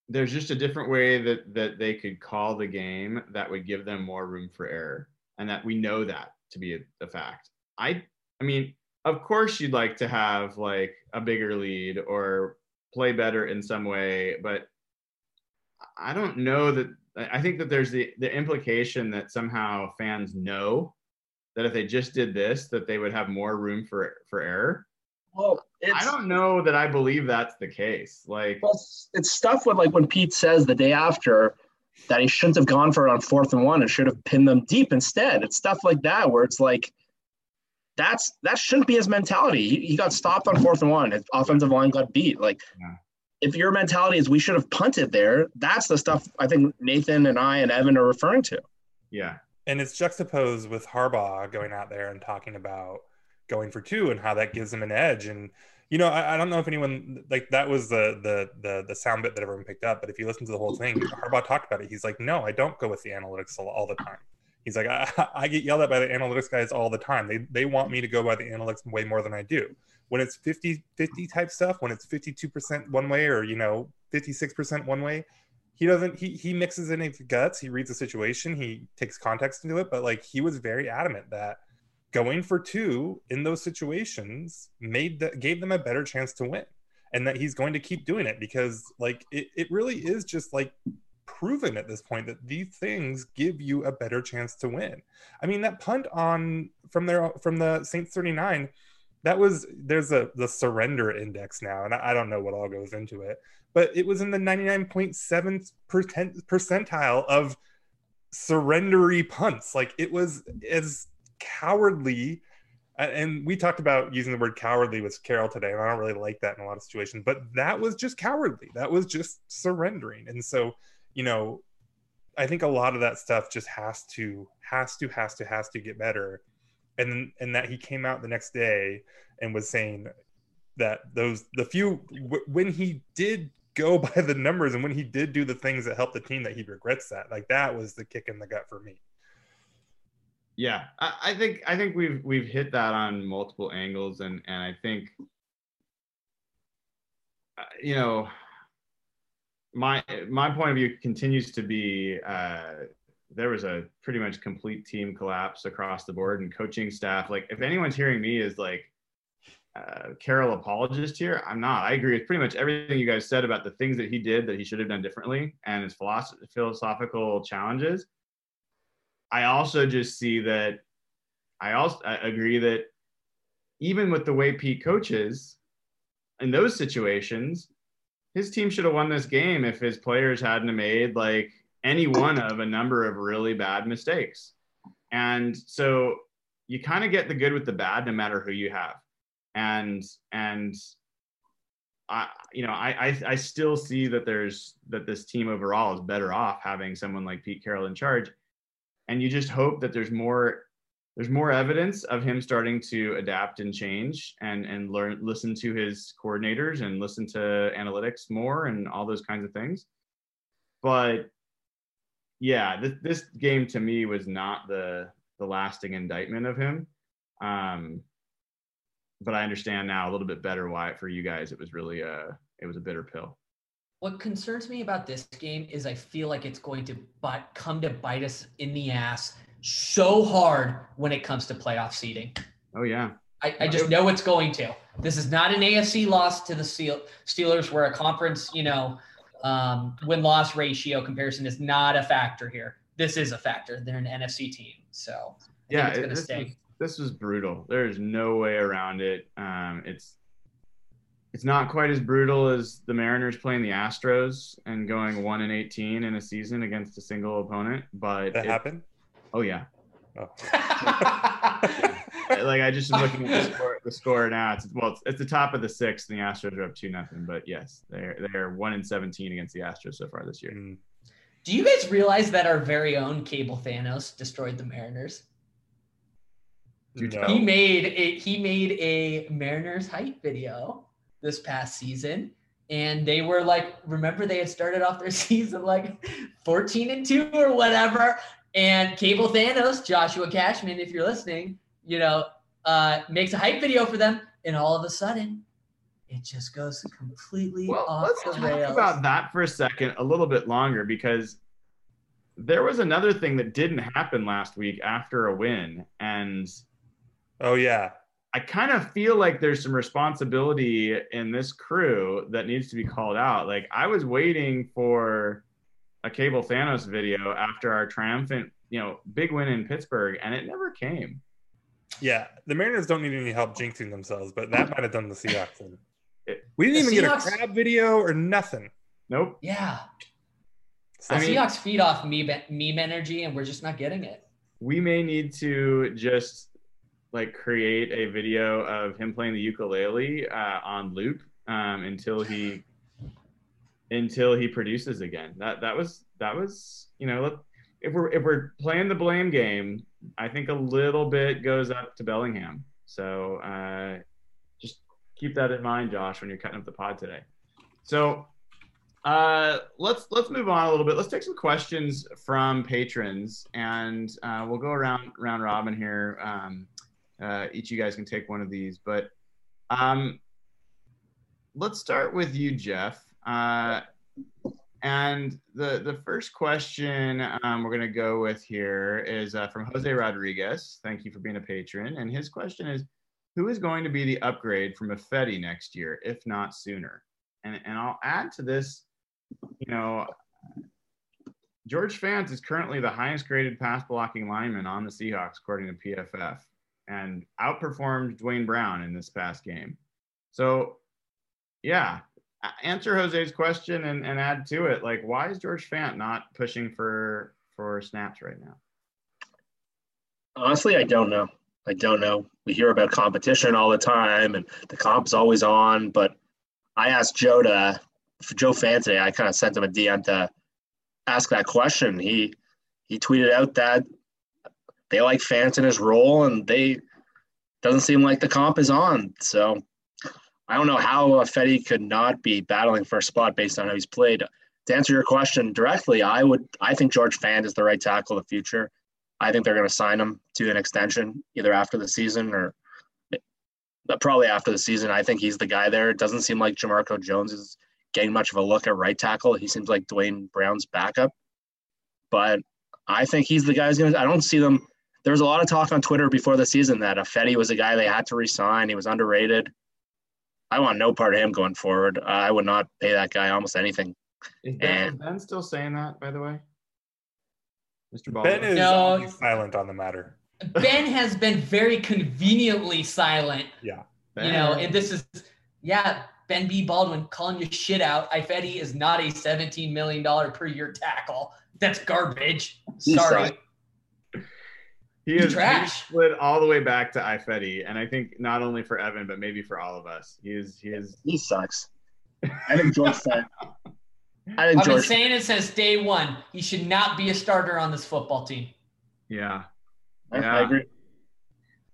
there's just a different way that that they could call the game that would give them more room for error and that we know that to be a, a fact. I i mean of course you'd like to have like a bigger lead or play better in some way but i don't know that i think that there's the the implication that somehow fans know that if they just did this that they would have more room for for error well, I don't know that I believe that's the case. Like, it's, it's stuff with like when Pete says the day after that he shouldn't have gone for it on fourth and one and should have pinned them deep instead. It's stuff like that where it's like that's that shouldn't be his mentality. He, he got stopped on fourth and one. His offensive line got beat. Like, yeah. if your mentality is we should have punted there, that's the stuff I think Nathan and I and Evan are referring to. Yeah, and it's juxtaposed with Harbaugh going out there and talking about going for two and how that gives him an edge. And you know, I, I, don't know if anyone like that was the the the the sound bit that everyone picked up, but if you listen to the whole thing, Harbaugh talked about it. He's like, no, I don't go with the analytics all, all the time. He's like, I, I, get yelled at by the analytics guys all the time. They they want me to go by the analytics way more than I do. When it's 50 50 type stuff, when it's 52% one way or you know 56% one way, he doesn't he he mixes in his guts he reads the situation he takes context into it but like he was very adamant that going for two in those situations made that gave them a better chance to win and that he's going to keep doing it because like it, it really is just like proven at this point that these things give you a better chance to win i mean that punt on from their from the saints 39 that was there's a the surrender index now and I, I don't know what all goes into it but it was in the 99.7 percentile of surrendery punts. Like it was as cowardly. And we talked about using the word cowardly with Carroll today, and I don't really like that in a lot of situations. But that was just cowardly. That was just surrendering. And so, you know, I think a lot of that stuff just has to, has to, has to, has to get better. And and that he came out the next day and was saying that those the few when he did go by the numbers and when he did do the things that helped the team that he regrets that like that was the kick in the gut for me yeah I, I, think i think we've we've hit that on multiple angles and and i think uh, you know my my point of view continues to be uh, there was a pretty much complete team collapse across the board and coaching staff like if anyone's hearing me is like uh, Carroll apologist here. I'm not. I agree with pretty much everything you guys said about the things that he did that he should have done differently and his philosoph- philosophical challenges. I also just see that I also I agree that even with the way Pete coaches in those situations, his team should have won this game if his players hadn't made like any one of a number of really bad mistakes. And so you kind of get the good with the bad no matter who you have and and I you know I, I I still see that there's that this team overall is better off having someone like Pete Carroll in charge, and you just hope that there's more there's more evidence of him starting to adapt and change and and learn listen to his coordinators and listen to analytics more and all those kinds of things but yeah this, this game to me was not the the lasting indictment of him um but I understand now a little bit better why for you guys it was really a it was a bitter pill. What concerns me about this game is I feel like it's going to but come to bite us in the ass so hard when it comes to playoff seeding. Oh yeah. I, I just know it's going to. This is not an AFC loss to the Steelers, where a conference, you know, um, win loss ratio comparison is not a factor here. This is a factor. They're an NFC team, so I yeah, it's going to stay this was brutal. There is no way around it. Um, it's it's not quite as brutal as the Mariners playing the Astros and going one and eighteen in a season against a single opponent. But that it, happened. Oh yeah. Oh. like I just looking at the score, the score now. It's well, it's, it's, the top of the sixth, and the Astros are up two nothing. But yes, they're they're one and seventeen against the Astros so far this year. Mm. Do you guys realize that our very own Cable Thanos destroyed the Mariners? No. He made a he made a Mariners hype video this past season, and they were like, remember they had started off their season like 14 and two or whatever. And Cable Thanos, Joshua Cashman, if you're listening, you know, uh, makes a hype video for them, and all of a sudden, it just goes completely well, off let's the talk rails. about that for a second, a little bit longer, because there was another thing that didn't happen last week after a win, and Oh yeah. I kind of feel like there's some responsibility in this crew that needs to be called out. Like I was waiting for a Cable Thanos video after our triumphant, you know, big win in Pittsburgh, and it never came. Yeah, the Mariners don't need any help jinxing themselves, but that might have done the Seahawks in. We didn't even Seahawks, get a crab video or nothing. Nope. Yeah. The I mean, Seahawks feed off meme, meme energy, and we're just not getting it. We may need to just like create a video of him playing the ukulele uh, on loop um, until he until he produces again. That that was that was you know if we're if we're playing the blame game, I think a little bit goes up to Bellingham. So uh, just keep that in mind, Josh, when you're cutting up the pod today. So uh, let's let's move on a little bit. Let's take some questions from patrons, and uh, we'll go around round robin here. Um, uh, each of you guys can take one of these, but um, let's start with you, Jeff. Uh, and the the first question um, we're going to go with here is uh, from Jose Rodriguez. Thank you for being a patron. And his question is, who is going to be the upgrade from Ifedi next year, if not sooner? And and I'll add to this, you know, George Fant is currently the highest graded pass blocking lineman on the Seahawks according to PFF, and outperformed Duane Brown in this past game. So, yeah, answer Jose's question and, and add to it. Like, why is George Fant not pushing for for snaps right now? Honestly, I don't know. I don't know. We hear about competition all the time, and the comp's always on. But I asked Joe to, for Joe Fant today. I kind of sent him a DM to ask that question. He he tweeted out that they like Fant in his role, and they doesn't seem like the comp is on. So I don't know how uh, Fetty could not be battling for a spot based on how he's played. To answer your question directly, I would I think George Fant is the right tackle of the future. I think they're going to sign him to an extension either after the season or uh, probably after the season. I think he's the guy there. It doesn't seem like Jamarco Jones is getting much of a look at right tackle. He seems like Duane Brown's backup, but I think he's the guy who's going to. I don't see them. There was a lot of talk on Twitter before the season that Fetty was a guy they had to resign. He was underrated. I want no part of him going forward. Uh, I would not pay that guy almost anything. Is Ben, and, ben still saying that, by the way? Mr. Baldwin? Ben is no, silent on the matter. Ben has been very conveniently silent. Yeah. Ben. You know, and this is, yeah, Ben B. Baldwin calling you shit out. Ifedi is not a $17 million per year tackle. That's garbage. Sorry. He is trash. slid all the way back to Ifedi, and I think not only for Evan, but maybe for all of us. He is. He is. He sucks. I think George said. I think I've been saying it since day one. He should not be a starter on this football team. Yeah. yeah. I agree.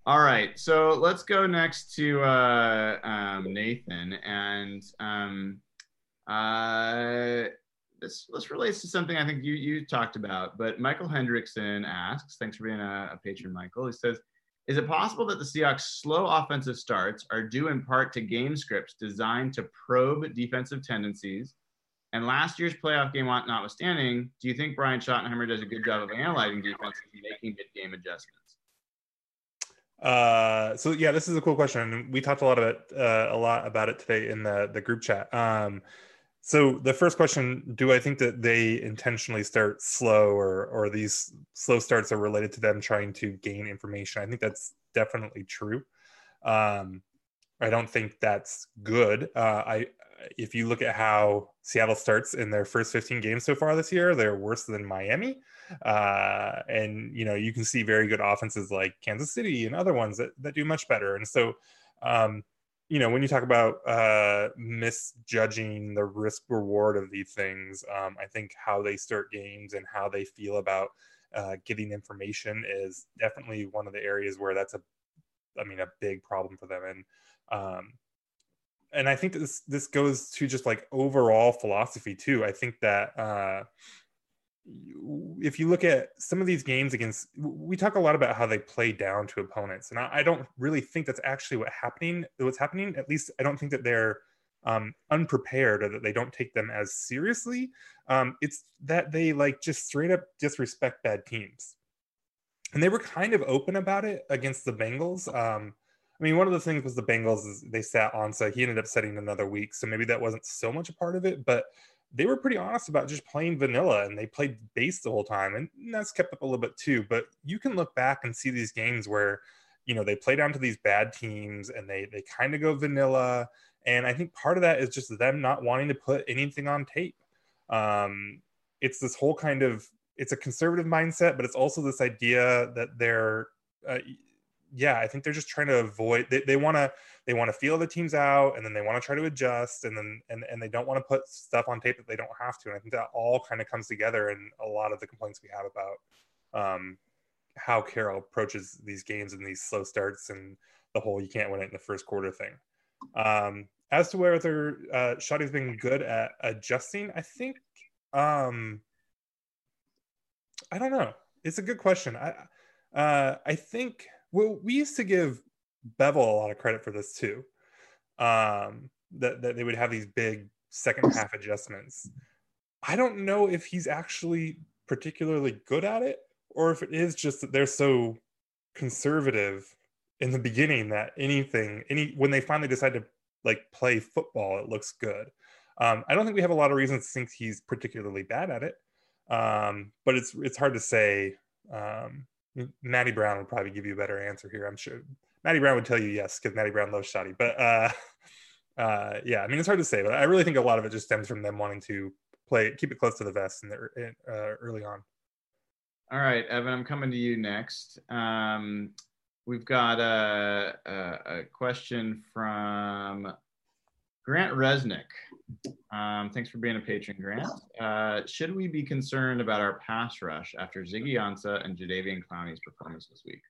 All right, so let's go next to uh, um, Nathan, and um, uh, this this relates to something I think you you talked about. But Michael Hendrickson asks, thanks for being a, a patron, Michael. He says, "Is it possible that the Seahawks' slow offensive starts are due in part to game scripts designed to probe defensive tendencies?" And last year's playoff game notwithstanding, do you think Brian Schottenheimer does a good job of analyzing defenses and making mid-game adjustments? Uh, so yeah, this is a cool question. We talked a lot about uh, a lot about it today in the the group chat. Um, so the first question: Do I think that they intentionally start slow, or or these slow starts are related to them trying to gain information? I think that's definitely true. Um, I don't think that's good. Uh, I if you look at how Seattle starts in their first 15 games so far this year, they're worse than Miami. Uh, and you know you can see very good offenses like Kansas City and other ones that that do much better. And so um, you know, when you talk about uh, misjudging the risk reward of these things, um, I think how they start games and how they feel about uh, getting information is definitely one of the areas where that's a, I mean, a big problem for them. And um, and I think this this goes to just like overall philosophy too. I think that uh, if you look at some of these games against, we talk a lot about how they play down to opponents, and I, I don't really think that's actually what happening. What's happening? At least I don't think that they're um, unprepared or that they don't take them as seriously. Um, it's that they like just straight up disrespect bad teams, and they were kind of open about it against the Bengals. Um, I mean, one of the things was the Bengals is they sat Ansah. He ended up setting another week, so maybe that wasn't so much a part of it, but they were pretty honest about just playing vanilla and they played base the whole time. And that's kept up a little bit too. But you can look back and see these games where, you know, they play down to these bad teams and they they kind of go vanilla. And I think part of that is just them not wanting to put anything on tape. Um, it's this whole kind of it's a conservative mindset, but it's also this idea that they're uh, yeah, I think they're just trying to avoid. They, want to they want to feel the teams out, and then they want to try to adjust, and then and and they don't want to put stuff on tape that they don't have to. And I think that all kind of comes together in a lot of the complaints we have about um, how Carroll approaches these games and these slow starts and the whole you can't win it in the first quarter thing. Um, as to whether uh, Schotty's been good at adjusting, I think um, I don't know. It's a good question. I uh, I think well, we used to give Bevell a lot of credit for this too. Um, that that they would have these big second half adjustments. I don't know if he's actually particularly good at it, or if it is just that they're so conservative in the beginning that anything any when they finally decide to like play football, it looks good. Um, I don't think we have a lot of reasons to think he's particularly bad at it, um, but it's it's hard to say. Um, Matty Brown would probably give you a better answer here. I'm sure Matty Brown would tell you yes because Matty Brown loves Schotty. But uh, uh, yeah, I mean it's hard to say, but I really think a lot of it just stems from them wanting to play, keep it close to the vest in the uh, early on. All right, Evan, I'm coming to you next. Um, we've got a, a, a question from Grant Resnick. Um, thanks for being a patron, Grant. Uh, should we be concerned about our pass rush after Ziggy Ansah and Jadeveon Clowney's performance this week?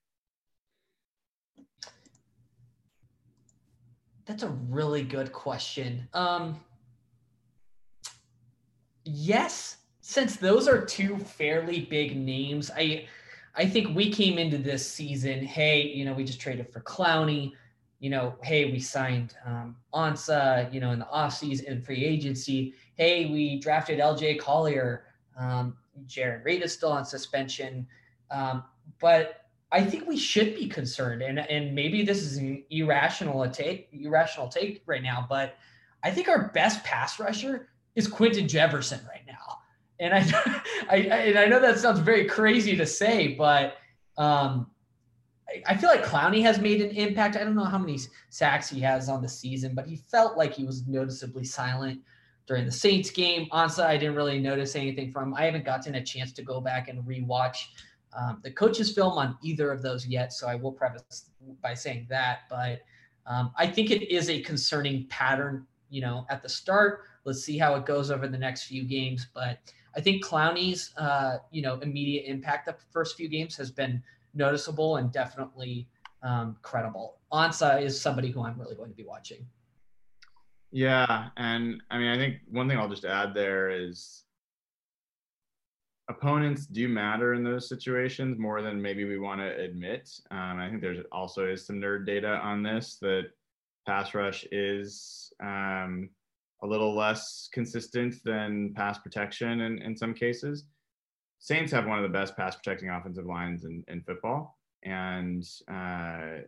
That's a really good question. Um, yes, since those are two fairly big names, I I think we came into this season, hey, you know, we just traded for Clowney. You know, hey, we signed um, Ansah, you know, in the offseason and free agency. Hey, we drafted LJ Collier. Um, Jarran Reed is still on suspension. Um, but I think we should be concerned, and and maybe this is an irrational take, irrational take right now, but I think our best pass rusher is Quinton Jefferson right now, and I, I, and I know that sounds very crazy to say, but um, I, feel like Clowney has made an impact. I don't know how many sacks he has on the season, but he felt like he was noticeably silent during the Saints game. Ansah, I didn't really notice anything from. I haven't gotten a chance to go back and rewatch um, the coaches film on either of those yet, so I will preface by saying that. But um, I think it is a concerning pattern. You know, at the start, let's see how it goes over the next few games. But I think Clowney's, uh, you know, immediate impact the first few games has been noticeable and definitely um, credible. Ansah is somebody who I'm really going to be watching. Yeah, and I mean, I think one thing I'll just add there is opponents do matter in those situations more than maybe we want to admit. Um, I think there's also is some nerd data on this that pass rush is um, a little less consistent than pass protection in, in some cases. Saints have one of the best pass protecting offensive lines in, in football. And uh,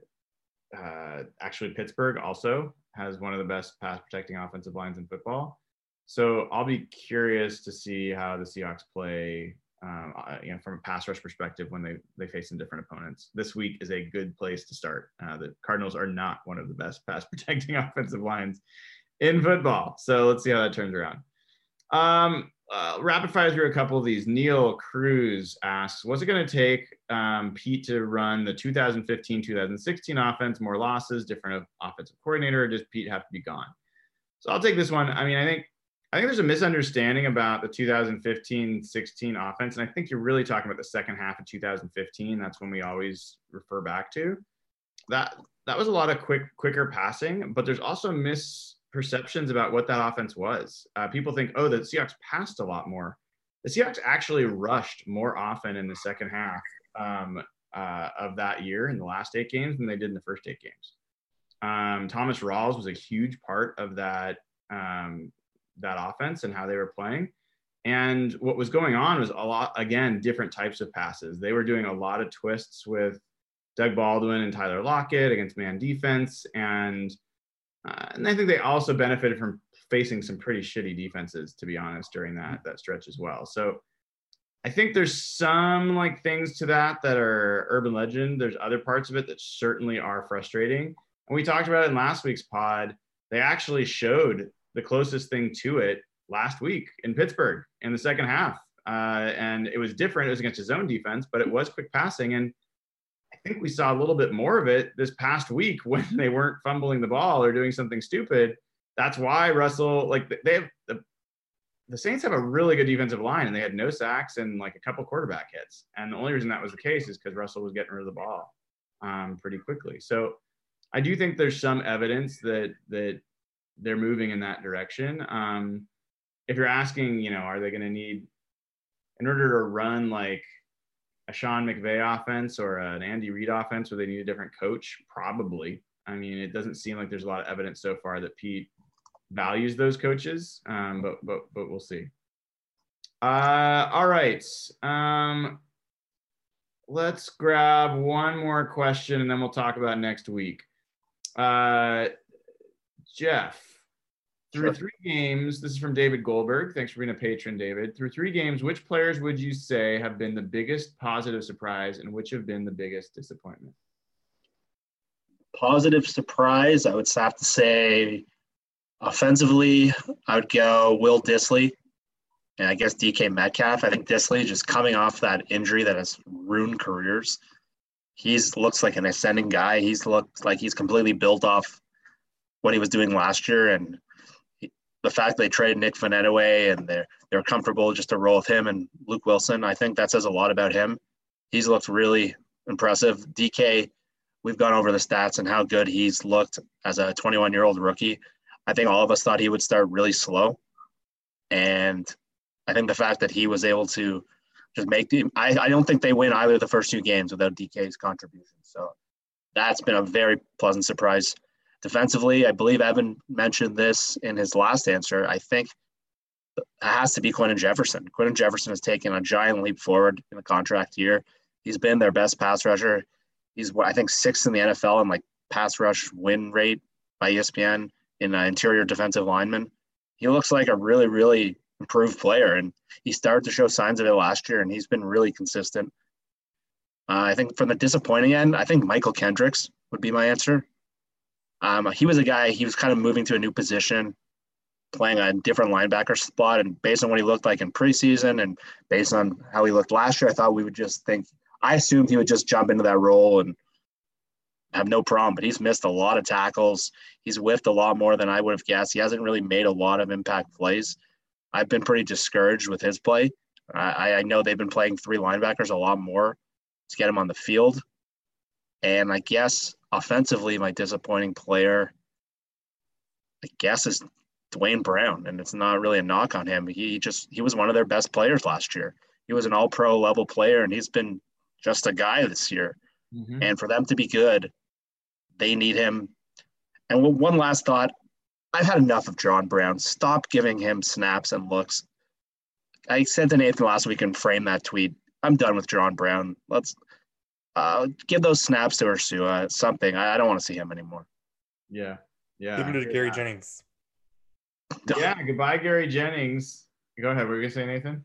uh, actually, Pittsburgh also has one of the best pass protecting offensive lines in football. So I'll be curious to see how the Seahawks play, um, uh, you know, from a pass rush perspective when they they face some different opponents. This week is a good place to start. Uh, the Cardinals are not one of the best pass protecting offensive lines in football, so let's see how that turns around. Um, uh, rapid fire through a couple of these. Neil Cruz asks, "What's it going to take um, Pete to run the 2015-2016 offense? More losses, different offensive coordinator, or does Pete have to be gone?" So I'll take this one. I mean, I think I think there's a misunderstanding about the 2015-16 offense, and I think you're really talking about the second half of 2015. That's when we always refer back to. That that was a lot of quick, quicker passing, but there's also misperceptions about what that offense was. Uh, people think, oh, the Seahawks passed a lot more. The Seahawks actually rushed more often in the second half um, uh, of that year in the last eight games than they did in the first eight games. Um, Thomas Rawls was a huge part of that um, that offense and how they were playing. And what was going on was a lot, again, different types of passes. They were doing a lot of twists with Doug Baldwin and Tyler Lockett against man defense. And, uh, and I think they also benefited from facing some pretty shitty defenses, to be honest, during that, that stretch as well. So I think there's some like things to that that are urban legend. There's other parts of it that certainly are frustrating. And we talked about it in last week's pod. They actually showed the closest thing to it last week in Pittsburgh in the second half. Uh, and it was different. It was against his own defense, but it was quick passing. And I think we saw a little bit more of it this past week when they weren't fumbling the ball or doing something stupid. That's why Russell, like they have the, the Saints have a really good defensive line and they had no sacks and like a couple quarterback hits. And the only reason that was the case is because Russell was getting rid of the ball um, pretty quickly. So I do think there's some evidence that that they're moving in that direction. Um, if you're asking, you know, are they going to need in order to run like a Sean McVay offense or an Andy Reid offense where they need a different coach? Probably. I mean, it doesn't seem like there's a lot of evidence so far that Pete values those coaches, um, but but but we'll see. Uh, all right. Um, let's grab one more question and then we'll talk about next week. Uh, Jeff, through Sure. three games, this is from David Goldberg. Thanks for being a patron, David. Through three games, which players would you say have been the biggest positive surprise and which have been the biggest disappointment? Positive surprise, I would have to say offensively, I would go Will Dissly and I guess DK Metcalf. I think Disley just coming off that injury that has ruined careers. He's looks like an ascending guy. He's looked like he's completely built off what he was doing last year and the fact they traded Nick Vannett away and they're they're comfortable just to roll with him and Luke Wilson, I think that says a lot about him. He's looked really impressive. DK, we've gone over the stats and how good he's looked as a 21 year old rookie. I think all of us thought he would start really slow. And I think the fact that he was able to just make the, I, I don't think they win either of the first two games without DK's contribution. So that's been a very pleasant surprise. Defensively, I believe Evan mentioned this in his last answer. I think it has to be Quinton Jefferson. Quinton Jefferson has taken a giant leap forward in the contract year. He's been their best pass rusher. He's, I think, sixth in the NFL in like pass rush win rate by ESPN in uh, interior defensive lineman. He looks like a really, really improved player, and he started to show signs of it last year, and he's been really consistent. Uh, I think from the disappointing end, I think Mychal Kendricks would be my answer. Um, he was a guy, he was kind of moving to a new position, playing a different linebacker spot. And based on what he looked like in preseason and based on how he looked last year, I thought we would just think, I assumed he would just jump into that role and have no problem. But he's missed a lot of tackles. He's whiffed a lot more than I would have guessed. He hasn't really made a lot of impact plays. I've been pretty discouraged with his play. I, I know they've been playing three linebackers a lot more to get him on the field. And I guess offensively, my disappointing player, I guess, is Duane Brown. And it's not really a knock on him. He just, he was one of their best players last year. He was an all pro level player, and he's been just a guy this year. Mm-hmm. And for them to be good, they need him. And one- one last thought I've had enough of Jaron Brown. Stop giving him snaps and looks. I sent to Nathan last week and framed that tweet. I'm done with Jaron Brown. Let's uh, give those snaps to Ursua, something. I, I don't want to see him anymore. Yeah. Yeah. Give him to Gary Jennings. Yeah. Goodbye, Gary Jennings. Go ahead. Were you going to say, Nathan?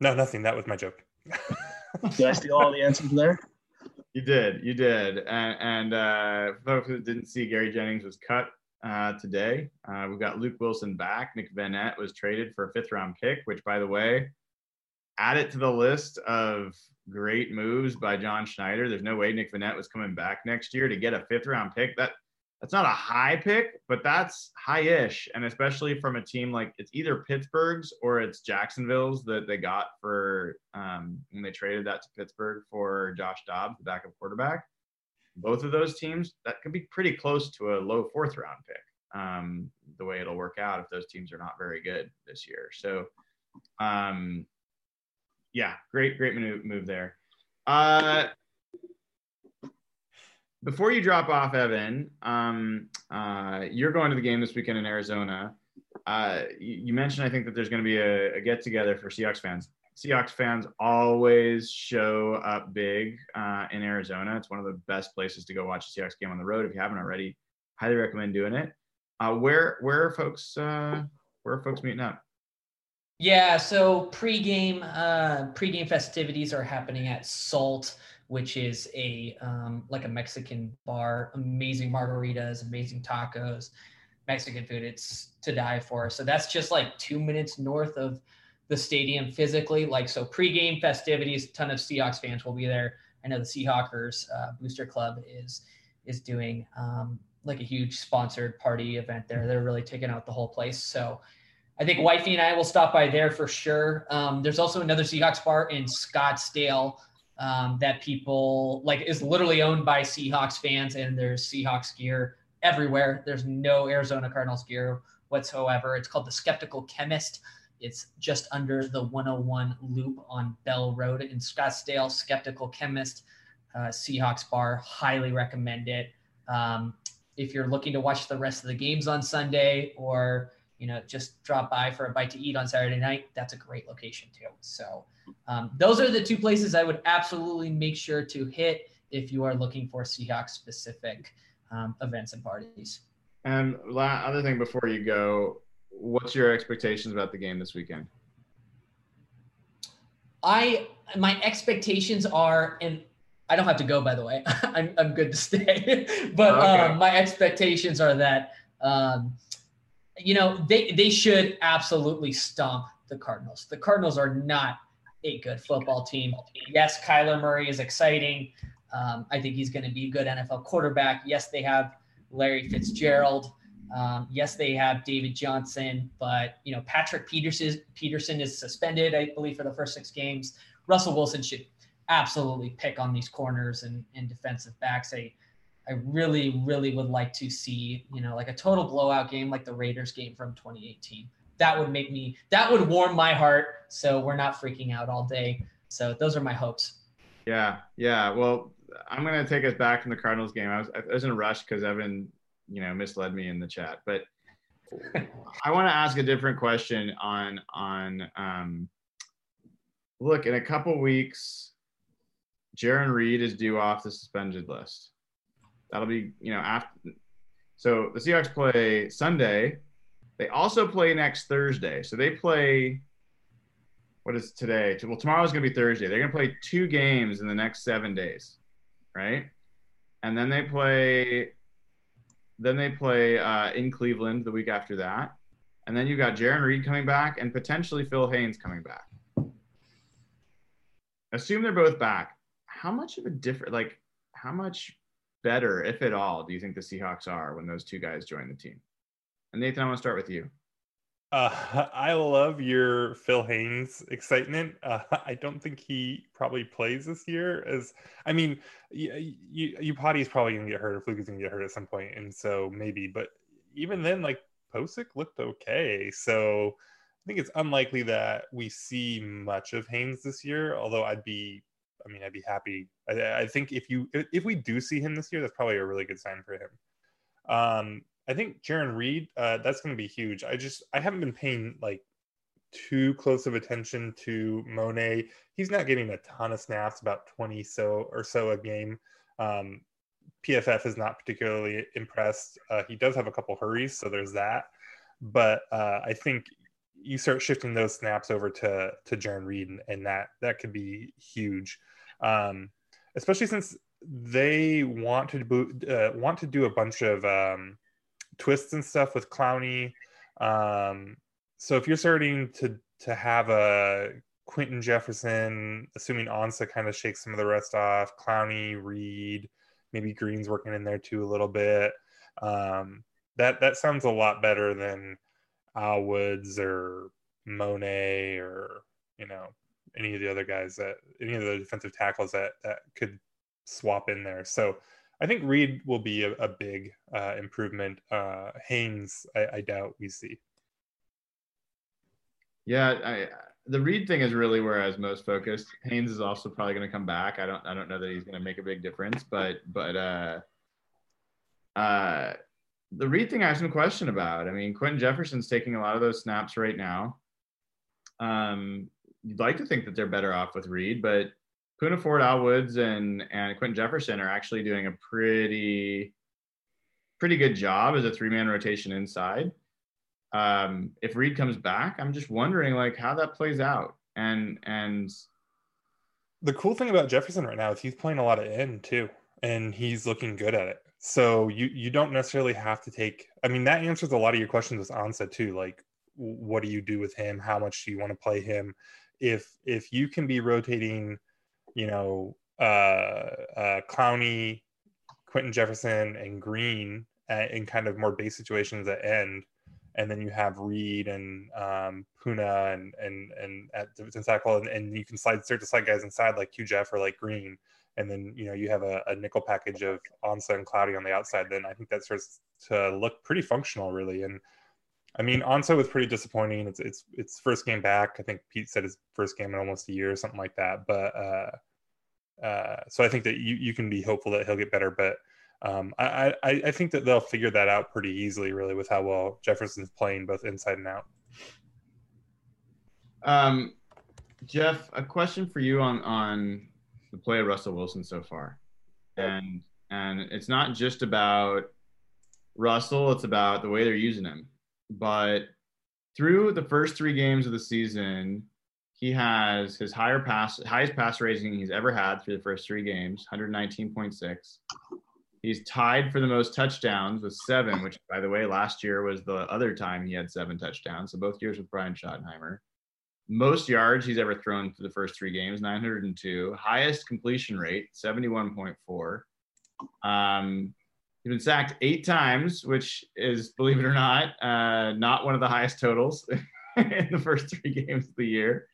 No, nothing. That was my joke. Did I steal all the answers there? You did, you did, and, and uh, folks that didn't see, Gary Jennings was cut uh, today. Uh, we've got Luke Wilson back. Nick Vannett was traded for a fifth round pick, which, by the way, add it to the list of great moves by John Schneider. There's no way Nick Vannett was coming back next year to get a fifth round pick. That that's not a high pick, but that's high-ish, and especially from a team like it's either Pittsburgh's or it's Jacksonville's that they got for um, when they traded that to Pittsburgh for Josh Dobbs, the backup quarterback. Both of those teams that could be pretty close to a low fourth round pick. Um, the way it'll work out if those teams are not very good this year. So, um, yeah, great, great move, there. Uh, before you drop off, Evan, um, uh, you're going to the game this weekend in Arizona. Uh, you, you mentioned, I think, that there's going to be a, a get together for Seahawks fans. Seahawks fans always show up big uh, in Arizona. It's one of the best places to go watch a Seahawks game on the road. If you haven't already, highly recommend doing it. Uh, where where are folks uh, where are folks meeting up? Yeah, so pregame uh, pregame festivities are happening at Salt, which is a um, like a Mexican bar. Amazing margaritas, amazing tacos, Mexican food. It's to die for. So that's just like two minutes north of the stadium physically. Like so, pregame festivities. Ton of Seahawks fans will be there. I know the Seahawkers uh, Booster Club is is doing um, like a huge sponsored party event there. They're really taking out the whole place. So I think Wifey and I will stop by there for sure. Um, there's also another Seahawks bar in Scottsdale um, that people like is literally owned by Seahawks fans, and there's Seahawks gear everywhere. There's no Arizona Cardinals gear whatsoever. It's called the Skeptical Chemist. It's just under the 101 loop on Bell Road in Scottsdale. Skeptical Chemist, uh, Seahawks bar. Highly recommend it. Um, if you're looking to watch the rest of the games on Sunday or you know just drop by for a bite to eat on Saturday night, that's a great location too. So um, those are the two places I would absolutely make sure to hit if you are looking for Seahawks specific um, events and parties. And la- other thing before you go, what's your expectations about the game this weekend? I my expectations are, and I don't have to go by the way. I'm I'm good to stay, but okay. um, my expectations are that um, you know they they should absolutely stomp the Cardinals. The Cardinals are not a good football team. Yes, Kyler Murray is exciting. Um, I think he's going to be a good NFL quarterback. Yes, they have Larry Fitzgerald. Um, yes, they have David Johnson, but you know Patrick Peterson Peterson is suspended, I believe, for the first six games. Russell Wilson should absolutely pick on these corners and, and defensive backs. I really, really would like to see, you know, like a total blowout game like the Raiders game from 2018. That would make me that would warm my heart so we're not freaking out all day. So those are my hopes. Yeah, yeah. Well, I'm gonna take us back from the Cardinals game. I was I was in a rush because Evan, you know, misled me in the chat. But I want to ask a different question on on um, look in a couple weeks. Jarran Reed is due off the suspended list. That'll be you know after. So the Seahawks play Sunday. They also play next Thursday. So they play what is today? Well, tomorrow's going to be Thursday. They're going to play two games in the next seven days right? And then they play, then they play uh, in Cleveland the week after that, and then you've got Jarran Reed coming back and potentially Phil Haynes coming back. Assume they're both back. How much of a different, like, how much better, if at all, do you think the Seahawks are when those two guys join the team? And Nathan, I want to start with you. Uh, I love your Phil Haynes excitement. Uh, I don't think he probably plays this year. As I mean, you, you, you Potty's probably gonna get hurt, or Fluke is gonna get hurt at some point, and so maybe. But even then, like Pocic looked okay, so I think it's unlikely that we see much of Haynes this year. Although I'd be, I mean, I'd be happy. I, I think if you if we do see him this year, that's probably a really good sign for him. Um, I think Jarran Reed, uh, that's going to be huge. I just I haven't been paying like too close of attention to Mone. He's not getting a ton of snaps, about 20 so or so a game. Um, PFF is not particularly impressed. Uh, he does have a couple hurries, so there's that. But uh, I think you start shifting those snaps over to to Jarran Reed, and, and that that could be huge, um, especially since they want to uh, want to do a bunch of um, twists and stuff with Clowney. Um, so if you're starting to to have a Quinton Jefferson, assuming Ansah kind of shakes some of the rest off, Clowney, Reed, maybe Green's working in there too a little bit. Um, that that sounds a lot better than Al Woods or Mone or you know any of the other guys that any of the defensive tackles that that could swap in there. So I think Reed will be a, a big uh, improvement. Uh, Haynes, I, I, doubt we see. Yeah, I, the Reed thing is really where I was most focused. Haynes is also probably going to come back. I don't, I don't know that he's going to make a big difference, but, but, uh, uh, the Reed thing I have some question about. I mean, Quinton Jefferson's taking a lot of those snaps right now. Um, you'd like to think that they're better off with Reed, but Poona Ford, Al Woods, and and Quinton Jefferson are actually doing a pretty pretty good job as a three man rotation inside. Um, if Reed comes back, I'm just wondering like how that plays out. And and the cool thing about Jefferson right now is he's playing a lot of end too, and he's looking good at it. So you you don't necessarily have to take. I mean, that answers a lot of your questions with Ansah too. Like, what do you do with him? How much do you want to play him? If if you can be rotating you know, uh, uh, Clowney, Quinton Jefferson, and Green at, in kind of more base situations at end, and then you have Reed and um, Poona and and and at defensive tackle, and, and you can slide start to slide guys inside like Q Jeff or like Green, and then you know you have a, a nickel package of Ansah and Clowney on the outside. Then I think that starts to look pretty functional, really, and. I mean, Ansah was pretty disappointing. It's it's it's first game back. I think Pete said his first game in almost a year or something like that. But uh, uh, so I think that you you can be hopeful that he'll get better. But um, I, I I think that they'll figure that out pretty easily, really, with how well Jefferson's playing both inside and out. Um, Jeff, a question for you on on the play of Russell Wilson so far, and and it's not just about Russell; it's about the way they're using him. But through the first three games of the season, he has his higher pass, highest pass rating he's ever had through the first three games, 119.6. He's tied for the most touchdowns with seven, which, by the way, last year was the other time he had seven touchdowns. So both years with Brian Schottenheimer. Most yards he's ever thrown through the first three games, 902. Highest completion rate, 71.4. Um, he's been sacked eight times, which is, believe it or not, uh, not one of the highest totals in the first three games of the year.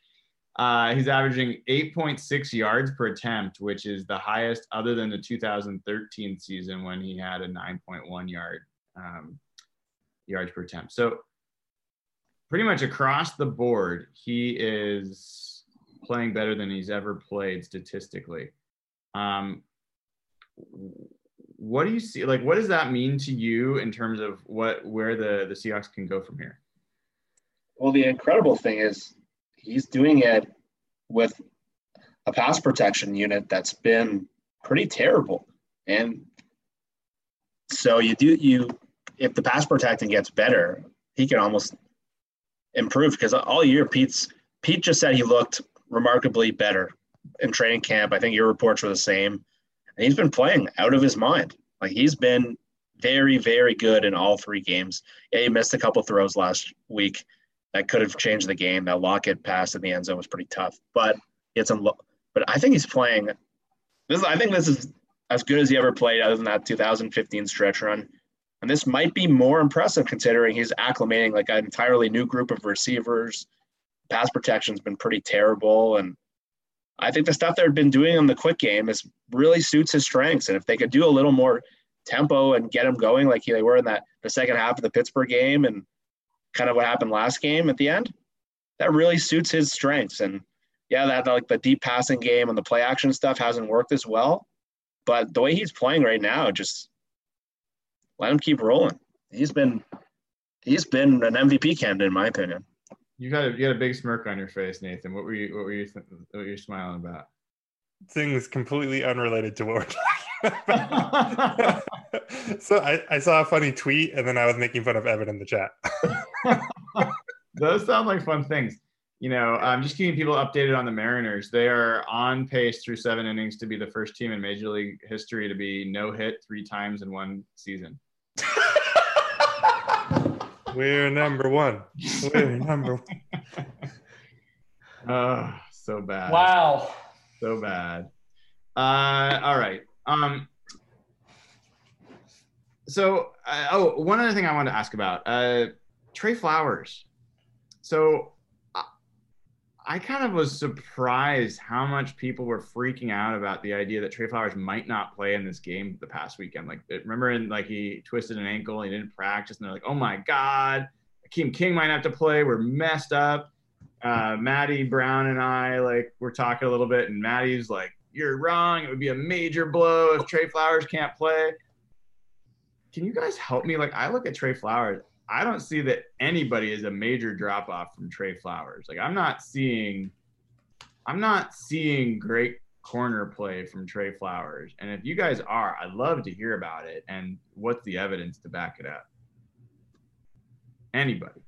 Uh, he's averaging 8.6 yards per attempt, which is the highest other than the 2013 season when he had a 9.1 yard um, yards per attempt. So pretty much across the board, he is playing better than he's ever played statistically. Um, what do you see? Like, what does that mean to you in terms of what where the the Seahawks can go from here? Well, the incredible thing is he's doing it with a pass protection unit that's been pretty terrible. And so you do you if the pass protecting gets better, he can almost improve because all year Pete's Pete just said he looked remarkably better in training camp. I think your reports were the same. And he's been playing out of his mind. Like he's been very, very good in all three games. Yeah, he missed a couple throws last week, that could have changed the game. That Lockett pass in the end zone was pretty tough, but it's a but I think he's playing. This I think this is as good as he ever played, other than that 2015 stretch run. And this might be more impressive considering he's acclimating like an entirely new group of receivers. Pass protection's been pretty terrible, and I think the stuff they've been doing in the quick game is really suits his strengths. And if they could do a little more tempo and get him going like they were in that the second half of the Pittsburgh game and kind of what happened last game at the end, that really suits his strengths. And yeah, that like the deep passing game and the play action stuff hasn't worked as well. But the way he's playing right now, just let him keep rolling. He's been he's been an MVP candidate in my opinion. You got a you got a big smirk on your face, Nathan. What were you what were you what were you smiling about? Things completely unrelated to what we're talking about. so I, I saw a funny tweet and then I was making fun of Evan in the chat. Those sound like fun things. You know, I'm just keeping people updated on the Mariners. They are on pace through seven innings to be the first team in Major League history to be no hit three times in one season. We're number one. We're number one. Oh, so bad. Wow. So bad. Uh, all right. Um, so, uh, oh, one other thing I wanted to ask about uh, Trey Flowers. So, I, kind of was surprised how much people were freaking out about the idea that Trey Flowers might not play in this game the past weekend. Like, remember, in, like he twisted an ankle, he didn't practice, and they're like, "Oh my God, Akeem King might have to play. We're messed up." Uh, Maddie Brown and I like we're talking a little bit, and Maddie's like, "You're wrong. It would be a major blow if Trey Flowers can't play." can you guys help me? Like, I look at Trey Flowers. I don't see that anybody is a major drop off from Trey Flowers. Like, I'm not seeing, I'm not seeing great corner play from Trey Flowers. And if you guys are, I'd love to hear about it. And what's the evidence to back it up? Anybody?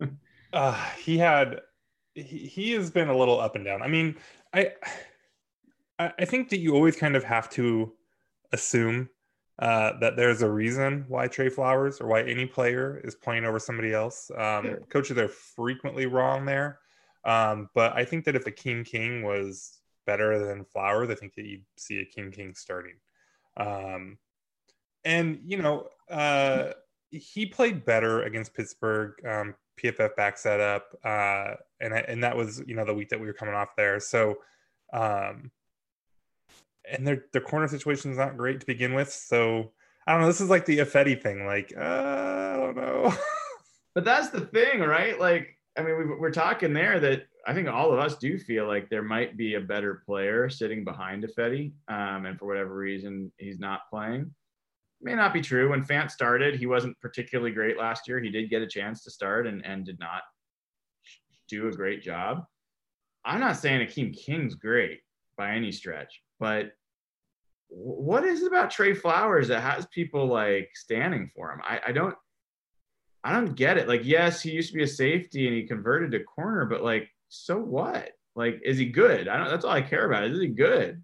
uh, he had, he, he has been a little up and down. I mean, I, I think that you always kind of have to assume uh, that there's a reason why Trey Flowers or why any player is playing over somebody else. Um, sure. Coaches are frequently wrong there. Um, but I think that if Akeem King King was better than Flowers, I think that you'd see Akeem King King starting. Um, and you know, uh, he played better against Pittsburgh. Um, PFF back that up, uh, and I, and that was you know the week that we were coming off there. So, um, and their their corner situation is not great to begin with. So I don't know. This is like the Ifedi thing. Like uh, I don't know. but that's the thing, right? Like I mean, we, we're talking there that I think all of us do feel like there might be a better player sitting behind Ifedi, um, and for whatever reason he's not playing. May not be true. When Fant started, he wasn't particularly great last year. He did get a chance to start and, and did not do a great job. I'm not saying Akeem King's great by any stretch, but what is it about Trey Flowers that has people like standing for him? I, I don't I don't get it. Like, yes, he used to be a safety and he converted to corner, but like, so what? Like, is he good? I don't. That's all I care about. Is he good?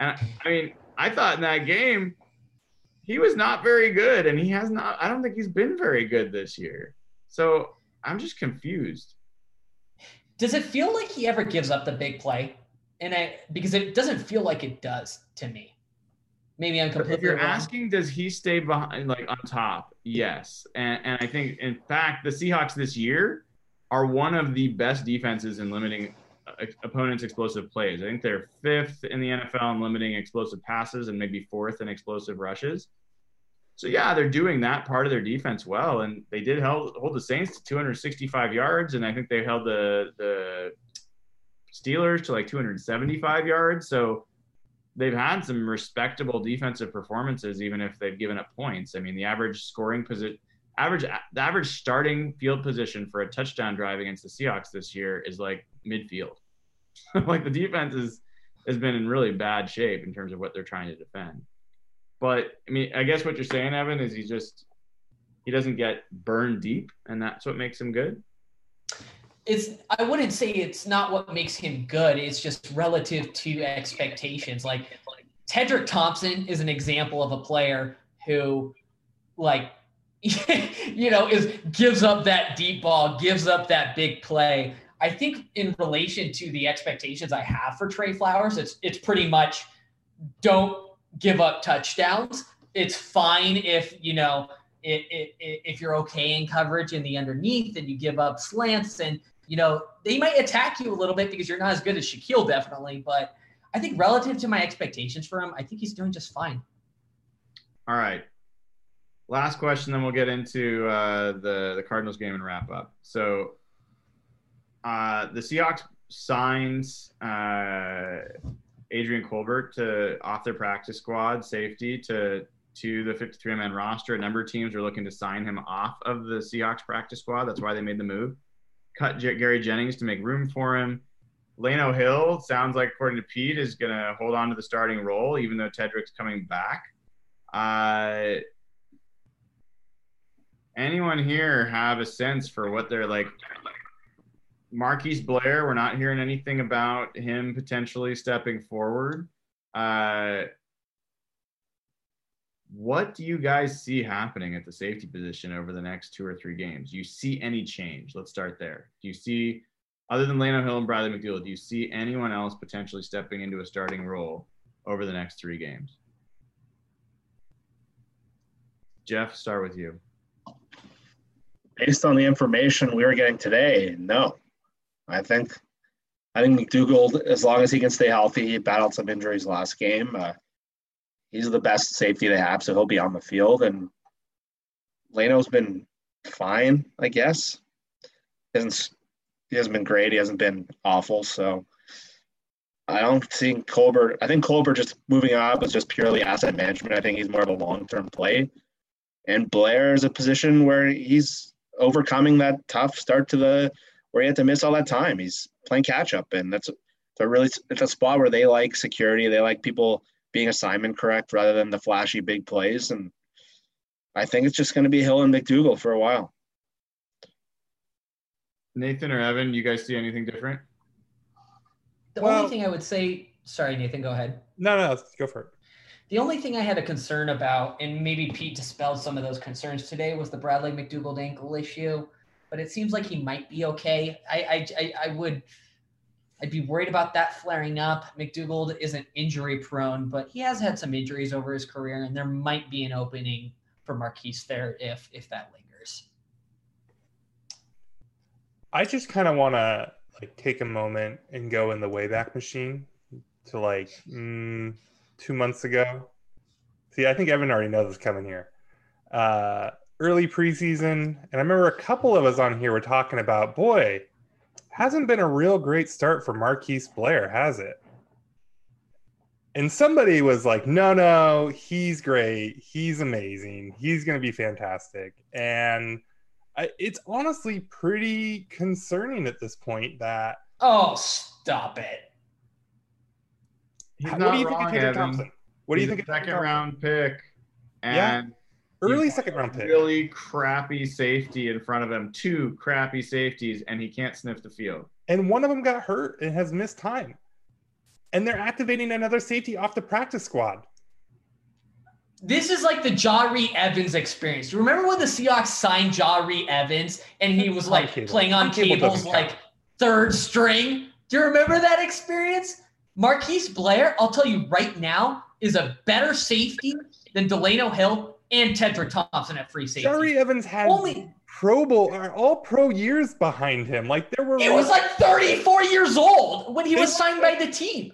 And I, I mean, I thought in that game he was not very good, and he has not. I don't think he's been very good this year. So I'm just confused. Does it feel like he ever gives up the big play? And I because it doesn't feel like it does to me. Maybe I'm completely. If you're wrong. asking, does he stay behind, like on top? Yes, and and I think in fact the Seahawks this year are one of the best defenses in limiting uh, opponents' explosive plays. I think they're fifth in the NFL in limiting explosive passes and maybe fourth in explosive rushes. So yeah, they're doing that part of their defense well, and they did hold, hold the Saints to 265 yards, and I think they held the the Steelers to like 275 yards. So they've had some respectable defensive performances, even if they've given up points. I mean, the average scoring position, average the average starting field position for a touchdown drive against the Seahawks this year is like midfield. like the defense is has been in really bad shape in terms of what they're trying to defend. But I mean, I guess what you're saying, Evan, is he just he doesn't get burned deep, and that's what makes him good. It's I wouldn't say it's not what makes him good. It's just relative to expectations. Like Tedric Thompson is an example of a player who, like, you know, is gives up that deep ball, gives up that big play. I think in relation to the expectations I have for Trey Flowers, it's it's pretty much don't give up touchdowns. It's fine if you know it, it, it, if you're okay in coverage in the underneath and you give up slants and you know they might attack you a little bit because you're not as good as Shaquill definitely, but I think relative to my expectations for him, I think he's doing just fine. All right. Last question, then we'll get into uh, the the Cardinals game and wrap up. So, uh, the Seahawks signs uh, Adrian Colbert to off their practice squad safety to to the 53 man roster. A number of teams are looking to sign him off of the Seahawks practice squad. That's why they made the move. Cut Gary Jennings to make room for him. Lano Hill sounds like, according to Pete, is going to hold on to the starting role, even though Tedric's coming back. Uh, anyone here have a sense for what they're like? Marquise Blair, we're not hearing anything about him potentially stepping forward. Uh, what do you guys see happening at the safety position over the next two or three games? Do you see any change? Let's start there. Do you see, other than Lano Hill and Bradley McDougald, do you see anyone else potentially stepping into a starting role over the next three games? Jeff, start with you. Based on the information we were getting today, no. I think I think McDougald, as long as he can stay healthy, he battled some injuries last game. Uh, he's the best safety they have, so he'll be on the field. And Lano's been fine, I guess. He hasn't he hasn't been great. He hasn't been awful. So I don't think Colbert. I think Colbert just moving up is just purely asset management. I think he's more of a long term play. And Blair is a position where he's overcoming that tough start to the where he had to miss all that time. He's playing catch up, and that's a really it's a spot where they like security. They like people being assignment correct rather than the flashy big plays. And I think it's just going to be Hill and McDougald for a while. Nathan or Evan, you guys see anything different? The Well- only thing I would say, sorry, Nathan, go ahead. No, no, let's go for it. The only thing I had a concern about, and maybe Pete dispelled some of those concerns today, was the Bradley McDougald ankle issue. But it seems like he might be okay. I I I, I would I'd be worried about that flaring up. McDougald isn't injury prone, but he has had some injuries over his career, and there might be an opening for Marquise there if if that lingers. I just kind of want to like take a moment and go in the Wayback Machine to like mm, two months ago. See, I think Evan already knows what's coming here. Uh, early preseason, and I remember a couple of us on here were talking about, boy, hasn't been a real great start for Marquise Blair, has it? And somebody was like, no, no, he's great. He's amazing. He's going to be fantastic. And I, it's honestly pretty concerning at this point that. Oh, stop it. He's what not do you wrong, think of Taylor Evan. Thompson? What do you think a of second Taylor Thompson? round pick? Yeah. And Early he's second round pick. Really crappy safety in front of him. Two crappy safeties, and he can't sniff the field. and one of them got hurt and has missed time. And they're activating another safety off the practice squad. This is like the Jahri Evans experience. Remember when the Seahawks signed Jahri Evans and he was like Cable. playing on Cable cables like third string? Do you remember that experience? Marquise Blair, I'll tell you right now, is a better safety than Delano Hill and Tedrick Thompson at free safety. Jahri Evans had Only Pro Bowl or all pro years behind him. Like there were it was like 34 years old when he was signed by the team.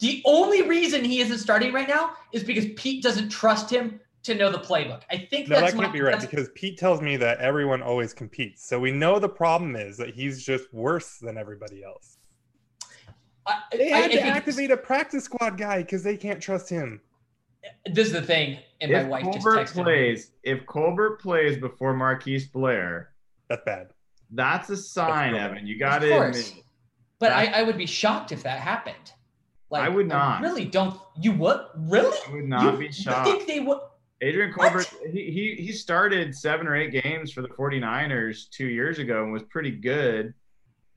The only reason he isn't starting right now is because Pete doesn't trust him to know the playbook. I think no, that can't be right because Pete tells me that everyone always competes. So we know the problem is that he's just worse than everybody else. I, They I- I had to activate a practice squad guy because they can't trust him. This is the thing, and my if wife just Colbert texted me. plays, if Colbert plays before Marquise Blair, That's bad. that's a sign, That's Evan. You got Of to admit. But I, I would be shocked if that happened. Like I would not. really don't. You would really? I would not you be you shocked. think they would? Adrian What? Colbert, he, he he started seven or eight games for the 49ers two years ago and was pretty good.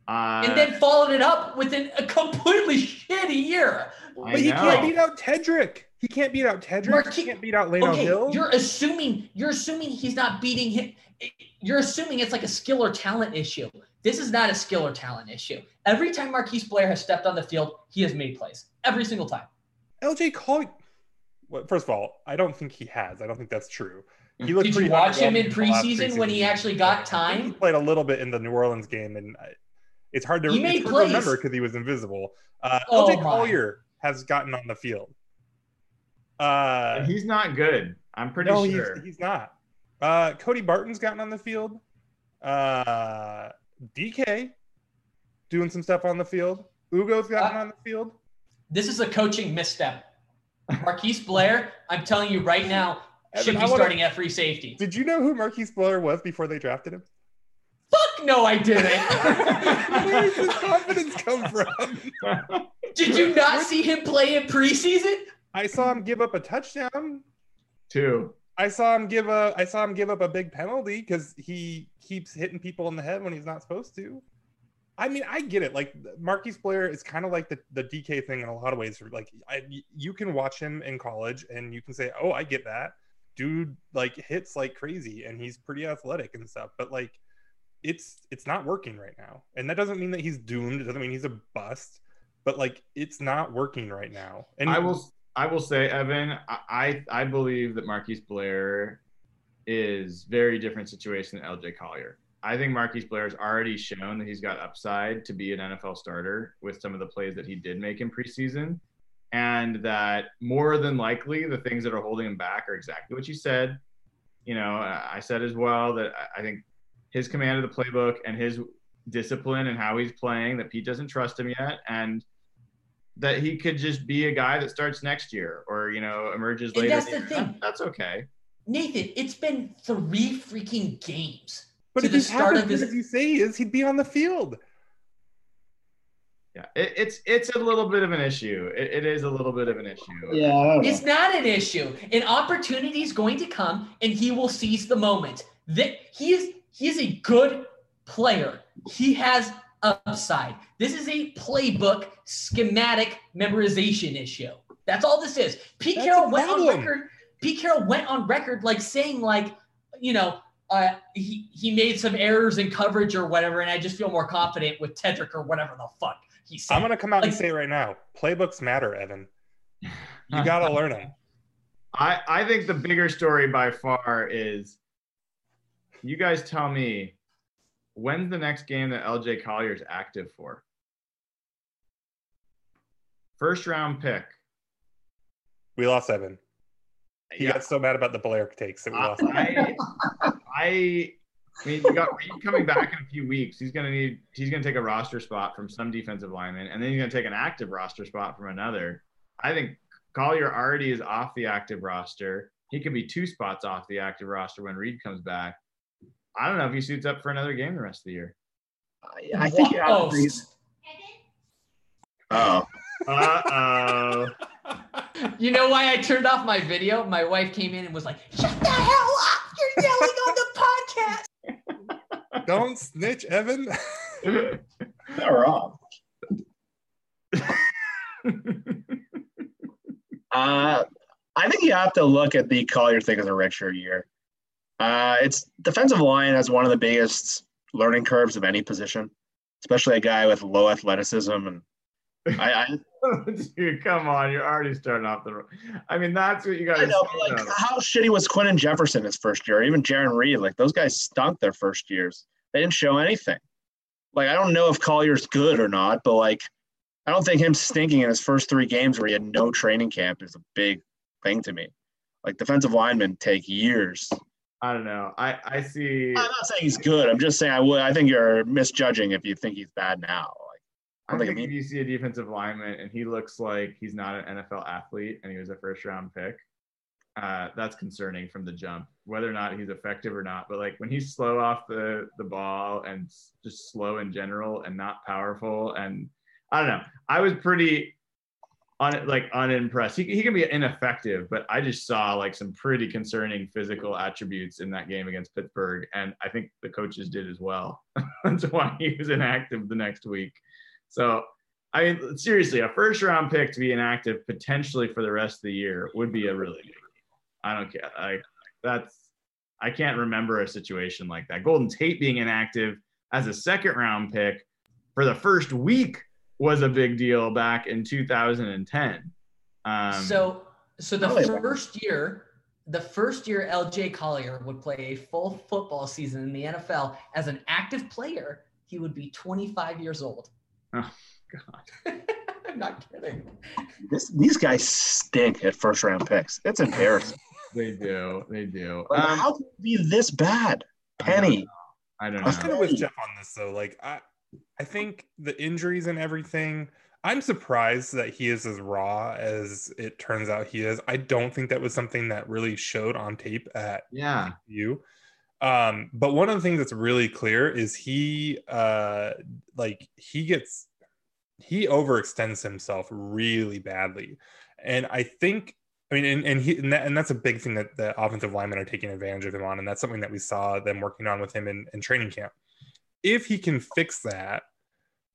Uh, and then followed it up within a completely shitty year. I But he know. can't beat out Tedric. He can't beat out Tedric. Marque- he can't beat out Leno okay, Hill. you're assuming you're assuming he's not beating him. You're assuming it's like a skill or talent issue. This is not a skill or talent issue. Every time Marquise Blair has stepped on the field, he has made plays. Every single time. LJ Collier. Well, first of all, I don't think he has. I don't think that's true. He looked Did you watch him in underwhelming the last preseason when he actually got time? He played a little bit in the New Orleans game, and I- it's hard to, He it's made hard to remember because he was invisible. Uh, Oh LJ my. Collier has gotten on the field. Uh, he's not good. I'm pretty no, sure. he's, he's not. Uh, Cody Barton's gotten on the field. Uh, DK doing some stuff on the field. Ugo's gotten Uh, on the field. This is a coaching misstep. Marquise Blair, I'm telling you right now, should Evan, be wanna- starting at free safety. Did you know who Marquise Blair was before they drafted him? Fuck no, I didn't. Where does this didn't. confidence come from? Did you not see him play in preseason? I saw him give up a touchdown. Two. I saw him give a I saw him give up a big penalty because he keeps hitting people in the head when he's not supposed to. I mean, I get it. Like Marquise Blair is kind of like the, the DK thing in a lot of ways. Like I, you can watch him in college and you can say, "Oh, I get that." Dude like hits like crazy and he's pretty athletic and stuff, but like it's it's not working right now. And that doesn't mean that he's doomed. It doesn't mean he's a bust, but like it's not working right now. And I will I will say, Evan, I I believe that Marquise Blair is very different situation than LJ Collier. I think Marquise Blair has already shown that he's got upside to be an NFL starter with some of the plays that he did make in preseason. And that more than likely the things that are holding him back are exactly what you said. You know, I said as well that I think his command of the playbook and his discipline and how he's playing, that Pete doesn't trust him yet. And that he could just be a guy that starts next year or you know emerges And later. that's the the year. thing. That- that's okay. Nathan, it's been three freaking games. but to if the he's half start as of good this- as you say he is, he'd be on the field. Yeah, it, it's it's a little bit of an issue. It, it is a little bit of an issue. Yeah, I don't know. It's not an issue. An opportunity is going to come, and he will seize the moment. That he is he is a good player. He has upside. This is a playbook schematic memorization issue. That's all this is. Pete That's Carroll went on record. Pete Carroll went on record like saying like, you know, uh, he he made some errors in coverage or whatever, and I just feel more confident with Tedric or whatever the fuck he said. I'm gonna come out and say it right now. Playbooks matter, Evan. You gotta learn them. I, I think the bigger story by far is you guys tell me when's the next game that LJ Collier is active for? First round pick. We lost Evan. He Yeah, got so mad about the Blair takes that we lost. I, I, I mean, you got Reed coming back in a few weeks. He's gonna need. He's gonna take a roster spot from some defensive lineman, and then he's gonna take an active roster spot from another. I think Collier already is off the active roster. He could be two spots off the active roster when Reed comes back. I don't know if he suits up for another game the rest of the year. I, I think you have Oh, to be- Oh, Uh oh. You know why I turned off my video? My wife came in and was like, "Shut the hell up! You're yelling on the podcast." Don't snitch, Evan. not wrong. Uh, I think you have to look at the Collier thing as a redshirt year. Uh, it's defensive line has one of the biggest learning curves of any position, especially a guy with low athleticism. And I, I, Dude, come on. You're already starting off the. I mean, that's what you got I know, like, how shitty was Quinton Jefferson his first year? Even Jarran Reed, like those guys stunk their first years. They didn't show anything. Like I don't know if Collier's good or not, but like I don't think him stinking in his first three games where he had no training camp is a big thing to me. Like defensive linemen take years. I don't know. I I see. I'm not saying he's good. I'm just saying I would. I think you're misjudging if you think he's bad now. Like I I think think if you see a defensive lineman and he looks like he's not an NFL athlete and he was a first round pick, uh, that's concerning from the jump. Whether or not he's effective or not, but like when he's slow off the the ball and just slow in general and not powerful, and I don't know. I was pretty like unimpressed. He he can be ineffective, but I just saw like some pretty concerning physical attributes in that game against Pittsburgh, and I think the coaches did as well. That's why he was inactive the next week. So, I mean, seriously, a first round pick to be inactive potentially for the rest of the year would be a really big. I don't care. I that's I can't remember a situation like that. Golden Tate being inactive as a second round pick for the first week was a big deal back in 2010. Um, so, so the yeah. first year, the first year LJ Collier would play a full football season in the NFL as an active player, he would be 25 years old. Oh God. I'm not kidding. this, these guys stink at first round picks. It's embarrassing. they do, they do. Um, how can it be this bad? Penny. I don't know. I don't I was know. kind of with Jeff on this though. Like I, I think the injuries and everything. I'm surprised that he is as raw as it turns out he is. I don't think that was something that really showed on tape at Yeah, you. Um, but one of the things that's really clear is he, uh, like he gets, he overextends himself really badly, and I think. I mean, and, and he and, that, and that's a big thing that the offensive linemen are taking advantage of him on, and that's something that we saw them working on with him in, in training camp. If he can fix that,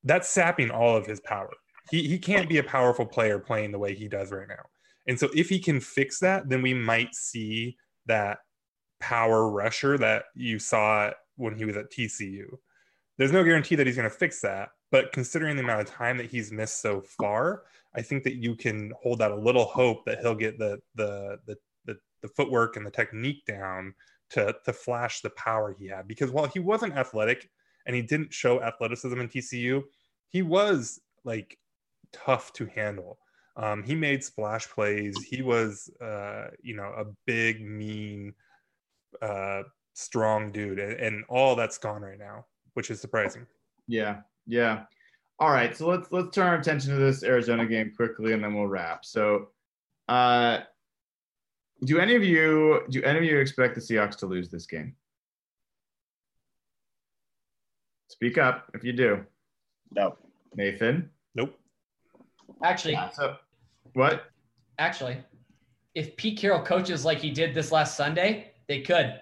that's sapping all of his power. He he can't be a powerful player playing the way he does right now. And so if he can fix that, then we might see that power rusher that you saw when he was at TCU. There's no guarantee that he's going to fix that, but considering the amount of time that he's missed so far, I think that you can hold out a little hope that he'll get the the the the, the footwork and the technique down to to flash the power he had. Because while he wasn't athletic and he didn't show athleticism in TCU, he was like tough to handle. Um, he made splash plays. He was, uh, you know, a big, mean, uh, strong dude, and, and all that's gone right now, which is surprising. yeah, yeah. All right, so let's let's turn our attention to this Arizona game quickly, and then we'll wrap. So, uh, do any of you do any of you expect the Seahawks to lose this game? Speak up if you do, No. Nathan. Nope. Actually, So, what? actually, if Pete Carroll coaches like he did this last Sunday, they could.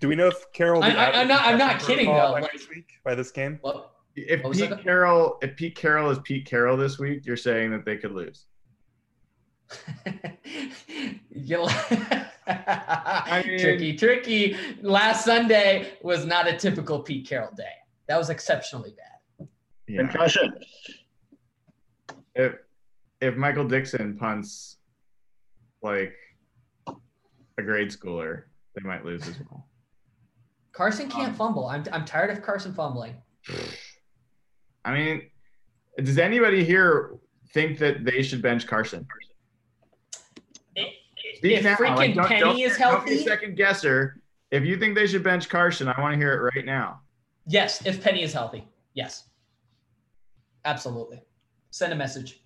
Do we know if Carroll? I, I, I'm not- I'm not kidding, though, by like- next week by this game. Well, If Pete? Carroll, if Pete Carroll is Pete Carroll this week, you're saying that they could lose. You- mean- tricky, tricky. Last Sunday was not a typical Pete Carroll day. That was exceptionally bad. Yeah. Concussion. If if Michael Dickson punts like a grade schooler, they might lose as well. Carson can't Um, fumble. I'm, I'm tired of Carson fumbling. I mean, does anybody here think that they should bench Carson? Speak if now. freaking Like, don't- Penny don't- is don't be healthy, second guesser. If you think they should bench Carson, I want to hear it right now. yes. If Penny is healthy, yes, absolutely. Send a message.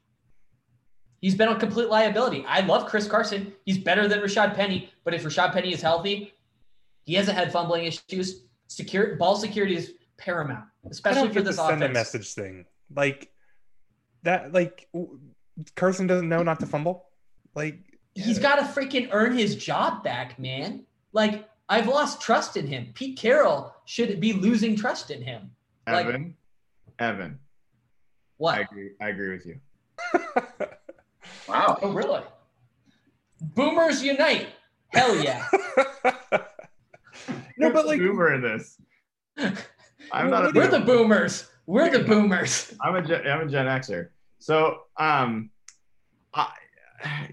He's been a complete liability. I love Chris Carson. He's better than Rashaad Penny. But if Rashaad Penny is healthy, he hasn't had fumbling issues. Secure ball security is paramount, I especially don't for this the send a message thing. Like that. Like Carson doesn't know not to fumble. Like He's got to freaking earn his job back, man. Like I've lost trust in him. Pete Carroll should be losing trust in him. Like- Evan, Evan, What? I agree. I agree with you. Wow. Oh, really? Boomers unite. Hell yeah. no, but like boomer in this. I'm not a We're the boomers. We're the boomers. I'm a Gen, I'm a Gen Xer. So, um, I,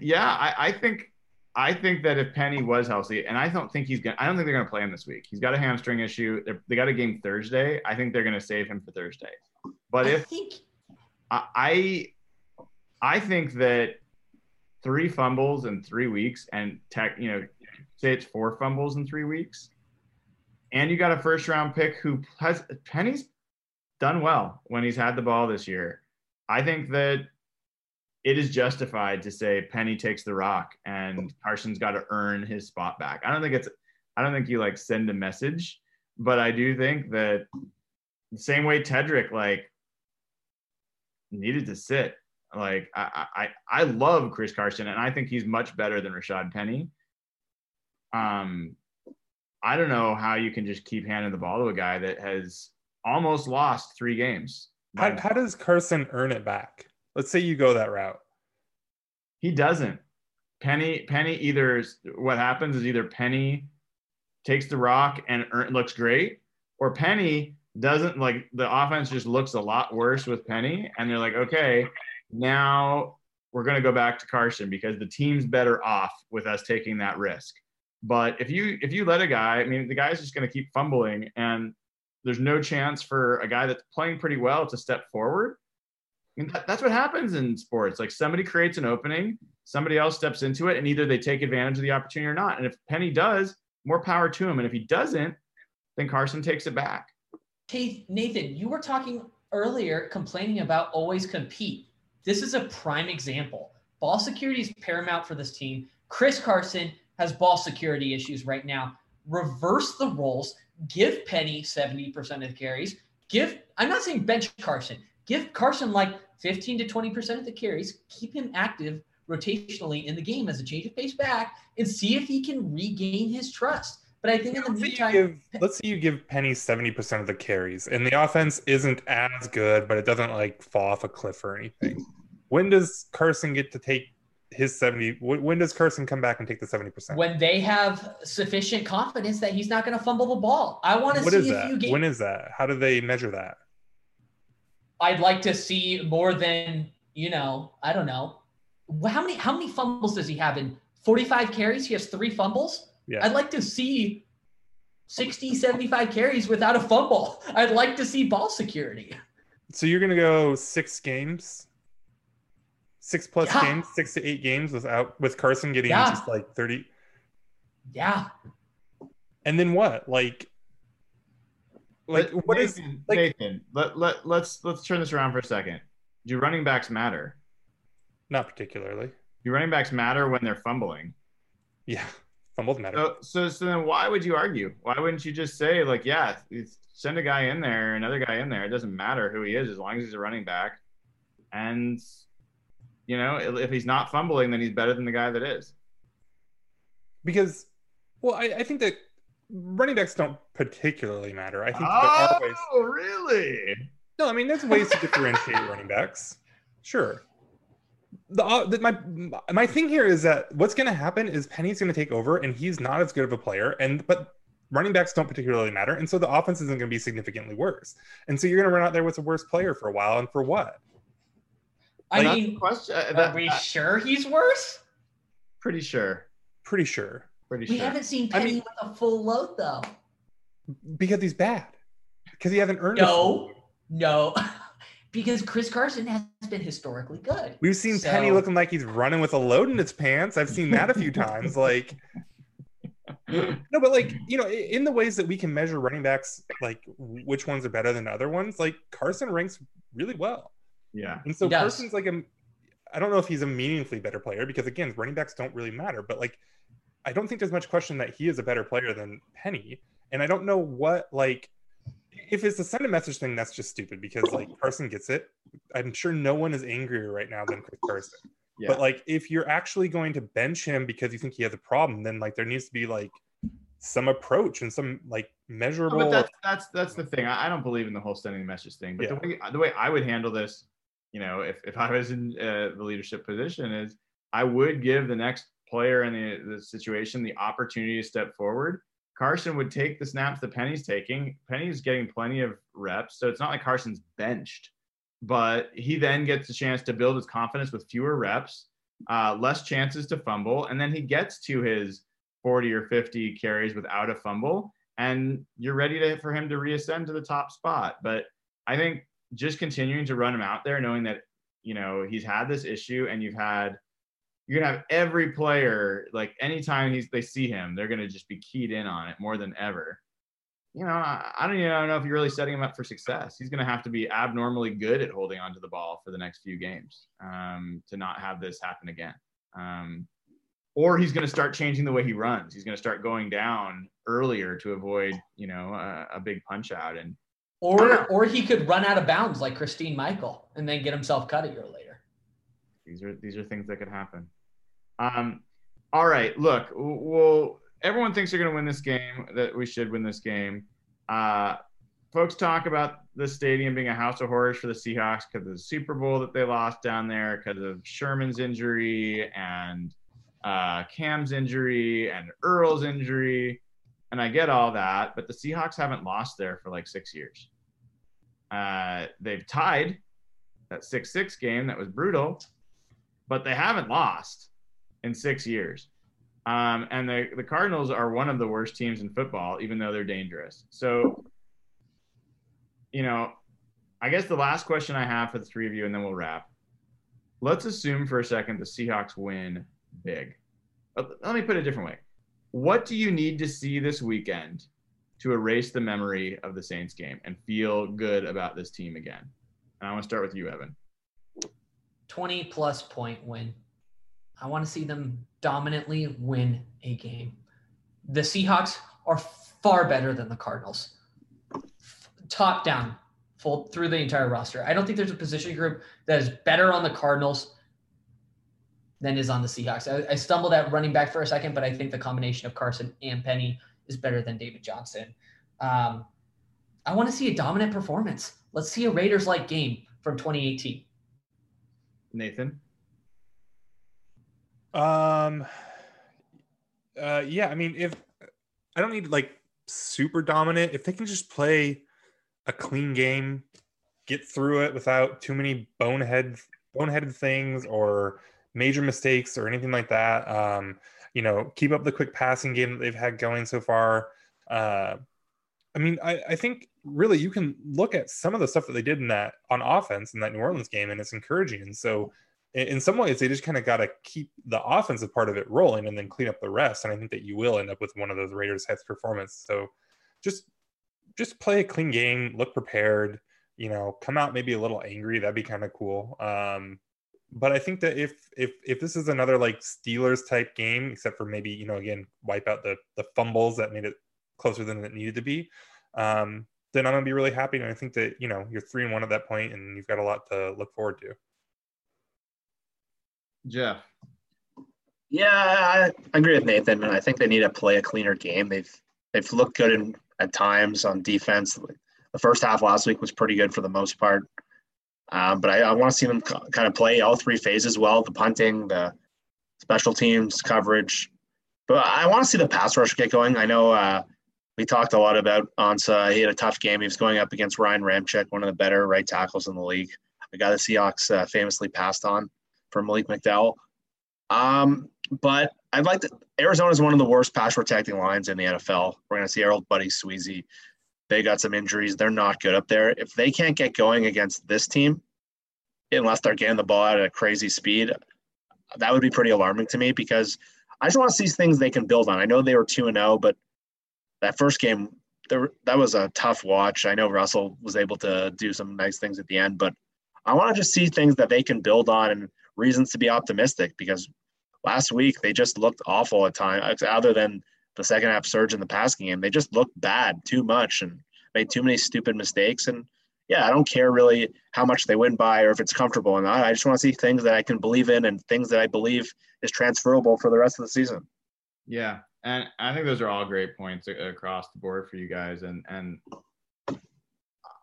yeah, I, I think I think that if Penny was healthy, and I don't think he's gonna, I don't think they're gonna play him this week. He's got a hamstring issue. They're, they got a game Thursday. I think they're gonna save him for Thursday. But I if think I, I I think that three fumbles in three weeks, and tech, you know, say it's four fumbles in three weeks, and you got a first round pick who has Penny's done well when he's had the ball this year. I think that it is justified to say Penny takes the rock and Carson's got to earn his spot back. I don't think it's I don't think you like send a message, but I do think that the same way Tedric like needed to sit. Like I I I love Chris Carson and I think he's much better than Rashaad Penny. Um I don't know how you can just keep handing the ball to a guy that has almost lost three games. how, how does Carson earn it back? Let's say you go that route. He doesn't. Penny Penny either what happens is either Penny takes the rock and looks great, or Penny doesn't like the offense just looks a lot worse with Penny, and they're like, okay, now we're gonna go back to Carson because the team's better off with us taking that risk. But if you if you let a guy, I mean, the guy's just gonna keep fumbling, and there's no chance for a guy that's playing pretty well to step forward. I mean, that, that's what happens in sports. Like somebody creates an opening, somebody else steps into it, and either they take advantage of the opportunity or not. And if Penny does, more power to him. And if he doesn't, then Carson takes it back. Hey, Nathan, you were talking earlier complaining about always compete. This is a prime example. Ball security is paramount for this team. Chris Carson has ball security issues right now. Reverse the roles. Give Penny 70% of the carries. Give, I'm not saying bench Carson. Give Carson like 15 to 20% of the carries. Keep him active rotationally in the game as a change of pace back and see if he can regain his trust. But I think in the Let's say, meantime, you give, let's say you give Penny 70% of the carries and the offense isn't as good, but it doesn't like fall off a cliff or anything. When does Carson get to take his 70? When does Carson come back and take the 70%? when they have sufficient confidence that he's not going to fumble the ball. I want to What see is if that? you get. When is that? How do they measure that? I'd like to see more than you know. I don't know. How many how many fumbles does he have in 45 carries? He has three fumbles. Yeah. I'd like to see 60, 75 carries without a fumble. I'd like to see ball security. So you're gonna go six games, six plus Yeah. games, six to eight games without with Carson getting Yeah. just like 30. Yeah. And then what? Like, like But what is Nathan, like- Nathan? Let, let, let's let's turn this around for a second. Do running backs matter? not particularly? Do running backs matter when they're fumbling? Yeah, fumbles matter. So, so, so then why would you argue? Why wouldn't you just say like, yeah, send a guy in there, another guy in there. It doesn't matter who he is as long as he's a running back. And you know, if if he's not fumbling, then he's better than the guy that is. because well I, I think that running backs don't particularly matter i think there are ways Oh, really? no i mean there's ways to differentiate running backs sure the, uh, the my my thing here is that what's going to happen is Penny's going to take over, and he's not as good of a player, and but running backs don't particularly matter, and so the offense isn't going to be significantly worse, and so you're going to run out there with the worst player for a while, and for what? I Like, mean, question. uh, are that- we uh, sure he's worse? pretty sure. Pretty sure Pretty We sure. haven't seen I Penny mean- with a full load though. because he's bad because he hasn't earned. No, no, because Chris Carson has been historically good. We've seen So- Penny looking like he's running with a load in his pants. I've seen that a few times. Like, no, but like, you know, in the ways that we can measure running backs, like which ones are better than other ones, like Carson ranks really well. Yeah. And so He. Carson's like a, I don't know if he's a meaningfully better player because again, running backs don't really matter, but like, I don't think there's much question that he is a better player than Penny. And I don't know what, like, if it's a send a message thing, that's just stupid because like Carson gets it. I'm sure no one is angrier right now than Chris Carson. Yeah. But like, if you're actually going to bench him because you think he has a problem, then like there needs to be like some approach and some like measurable. but that's that's that's the thing. I, I don't believe in the whole sending the message thing. But the way the way I would handle this, you know, if if I was in uh, the leadership position, is I would give the next player in the the situation the opportunity to step forward. Carson would take the snaps that Penny's taking. Penny's getting plenty of reps, so it's not like Carson's benched. But he then gets a chance to build his confidence with fewer reps, uh, less chances to fumble, and then he gets to his 40 or 50 carries without a fumble and you're ready to for him to reascend to the top spot. But I think just continuing to run him out there, knowing that you know he's had this issue, and you've had you're gonna have every player like anytime he's they see him, they're gonna just be keyed in on it more than ever. You know, I, I don't even know if you're really setting him up for success. He's gonna have to be abnormally good at holding onto the ball for the next few games um, to not have this happen again. Um, or he's going to start changing the way he runs. He's going to start going down earlier to avoid, you know, a, a big punch out. And Or or he could run out of bounds like Christine Michael and then get himself cut a year later. these are these are things that could happen. Um, all right, look, well, everyone thinks they're going to win this game. That we should win this game. Uh, folks talk about the stadium being a house of horrors for the Seahawks because of the Super Bowl that they lost down there, because of Sherman's injury and uh, Cam's injury and Earl's injury. And I get all that, but the Seahawks haven't lost there for like six years. Uh, they've tied that 6 6 game that was brutal, but they haven't lost in six years. Um, and the, the Cardinals are one of the worst teams in football, even though they're dangerous. So, you know, I guess the last question I have for the three of you, and then we'll wrap. Let's assume for a second the Seahawks win big. Let me put it a different way. What do you need to see this weekend to erase the memory of the Saints game and feel good about this team again? And I want to start with you, Evan. 20 plus point win. I want to see them dominantly win a game. The Seahawks are far better than the Cardinals. Top down, through the entire roster. I don't think there's a position group that is better on the Cardinals than is on the Seahawks. I, I stumbled at running back for a second, but I think the combination of Carson and Penny is better than David Johnson. Um, I want to see a dominant performance. Let's see a Raiders like game from 2018. Nathan. Um. Uh, yeah, I mean, if I don't need like super dominant, if they can just play a clean game, get through it without too many bonehead boneheaded things or major mistakes or anything like that. Um, you know, keep up the quick passing game that they've had going so far. Uh, I mean, I, I think really you can look at some of the stuff that they did in that on offense in that New Orleans game, and it's encouraging. And so, in, some ways, they just kind of got to keep the offensive part of it rolling and then clean up the rest. And I think that you will end up with one of those Raiders heads performance. So, just just play a clean game, look prepared. You know, come out maybe a little angry. That'd be kind of cool. Um, but I think that if if if this is another like Steelers type game, except for maybe you know again wipe out the the fumbles that made it closer than it needed to be, um, then I'm gonna be really happy. And I think that you know you're three and one at that point, and you've got a lot to look forward to. Jeff. Yeah, I agree with Nathan, and I think they need to play a cleaner game. They've they've looked good in, at times on defense. The first half last week was pretty good for the most part. Um, but I, I want to see them kind of play all three phases well: the punting, the special teams coverage. But I want to see the pass rush get going. I know uh, we talked a lot about Ansah. He had a tough game. He was going up against Ryan Ramczyk, one of the better right tackles in the league. A guy the Seahawks uh, famously passed on for Malik McDowell. Um, but I'd like to. Arizona is one of the worst pass protecting lines in the NFL. We're going to see our old buddy Sweezy. They got some injuries. They're not good up there. If they can't get going against this team, unless they're getting the ball at a crazy speed, that would be pretty alarming to me because I just want to see things they can build on. I know they were 2 and 0, but that first game, there, that was a tough watch. I know Russell was able to do some nice things at the end, but I want to just see things that they can build on and reasons to be optimistic because last week they just looked awful at times, uh, other than the second half surge in the passing game. They just looked bad too much and made too many stupid mistakes. And yeah, I don't care really how much they win by or if it's comfortable or not. I just want to see things that I can believe in and things that I believe is transferable for the rest of the season. Yeah, and I think those are all great points across the board for you guys. And and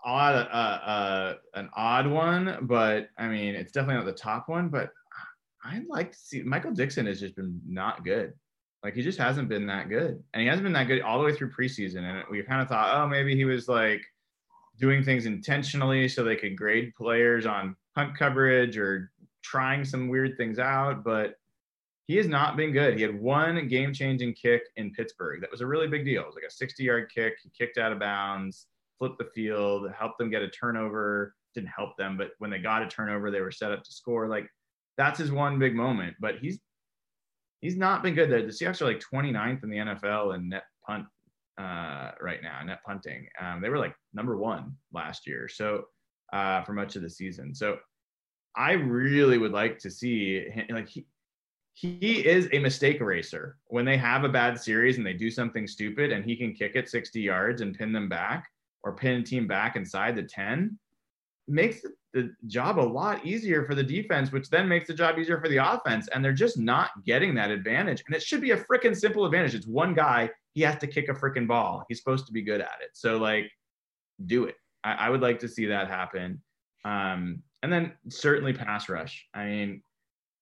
A, a, a, an odd one, but I mean it's definitely not the top one. But I'd like to see Michael Dickson has just been not good. Like he just hasn't been that good, and he hasn't been that good all the way through preseason. And we kind of thought, oh, maybe he was like doing things intentionally so they could grade players on punt coverage or trying some weird things out. But he has not been good. He had one game-changing kick in Pittsburgh that was a really big deal. It was like a 60-yard kick. He kicked out of bounds, flipped the field, helped them get a turnover. Didn't help them, but when they got a turnover, they were set up to score. Like that's his one big moment. But he's he's not been good. The, the Seahawks are like 29th in the NFL in net punt uh, right now, net punting. Um, they were like number one last year, so uh, for much of the season. So I really would like to see him, like he he is a mistake eraser. When they have a bad series and they do something stupid, and he can kick it 60 yards and pin them back or pin a team back inside the 10, makes the job a lot easier for the defense, which then makes the job easier for the offense. And they're just not getting that advantage. And it should be a freaking simple advantage. It's one guy, he has to kick a freaking ball. He's supposed to be good at it. So, like, do it. I, I would like to see that happen. Um, and then certainly pass rush. I mean,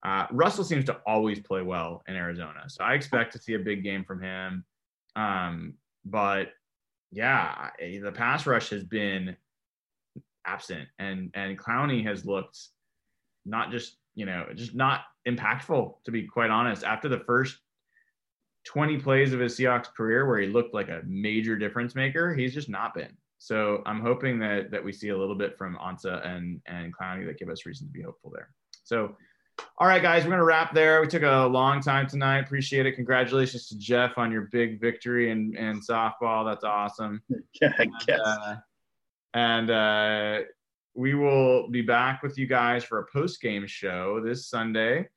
uh, Russell seems to always play well in Arizona. So I expect to see a big game from him. Um, but yeah, the pass rush has been absent, and and Clowney has looked not just you know just not impactful to be quite honest. After the first 20 plays of his Seahawks career where he looked like a major difference maker, he's just not been. So I'm hoping that that we see a little bit from Ansah and and Clowney that give us reason to be hopeful there. So all right, guys, we're gonna wrap there. We took a long time tonight. Appreciate it. Congratulations to Jeff on your big victory in, in softball. That's awesome. Yeah, I guess. And, uh, and uh, we will be back with you guys for a post game show this Sunday.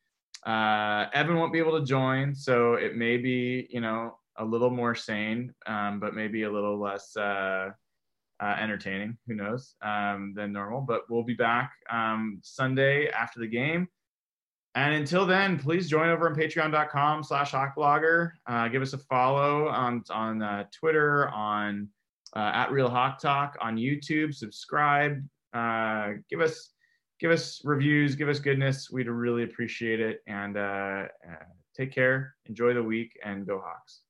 Uh, Evan won't be able to join, so it may be you know a little more sane, um, but maybe a little less uh, uh, entertaining. Who knows um, than normal? But we'll be back um, Sunday after the game. And until then, please join over on patreon.com slash hawkblogger. Uh, give us a follow on, on uh, Twitter, on uh, at Real Hawk Talk on YouTube. Subscribe. Uh, give us give us reviews. Give us goodness. We'd really appreciate it. And uh, uh, take care. Enjoy the week and go Hawks.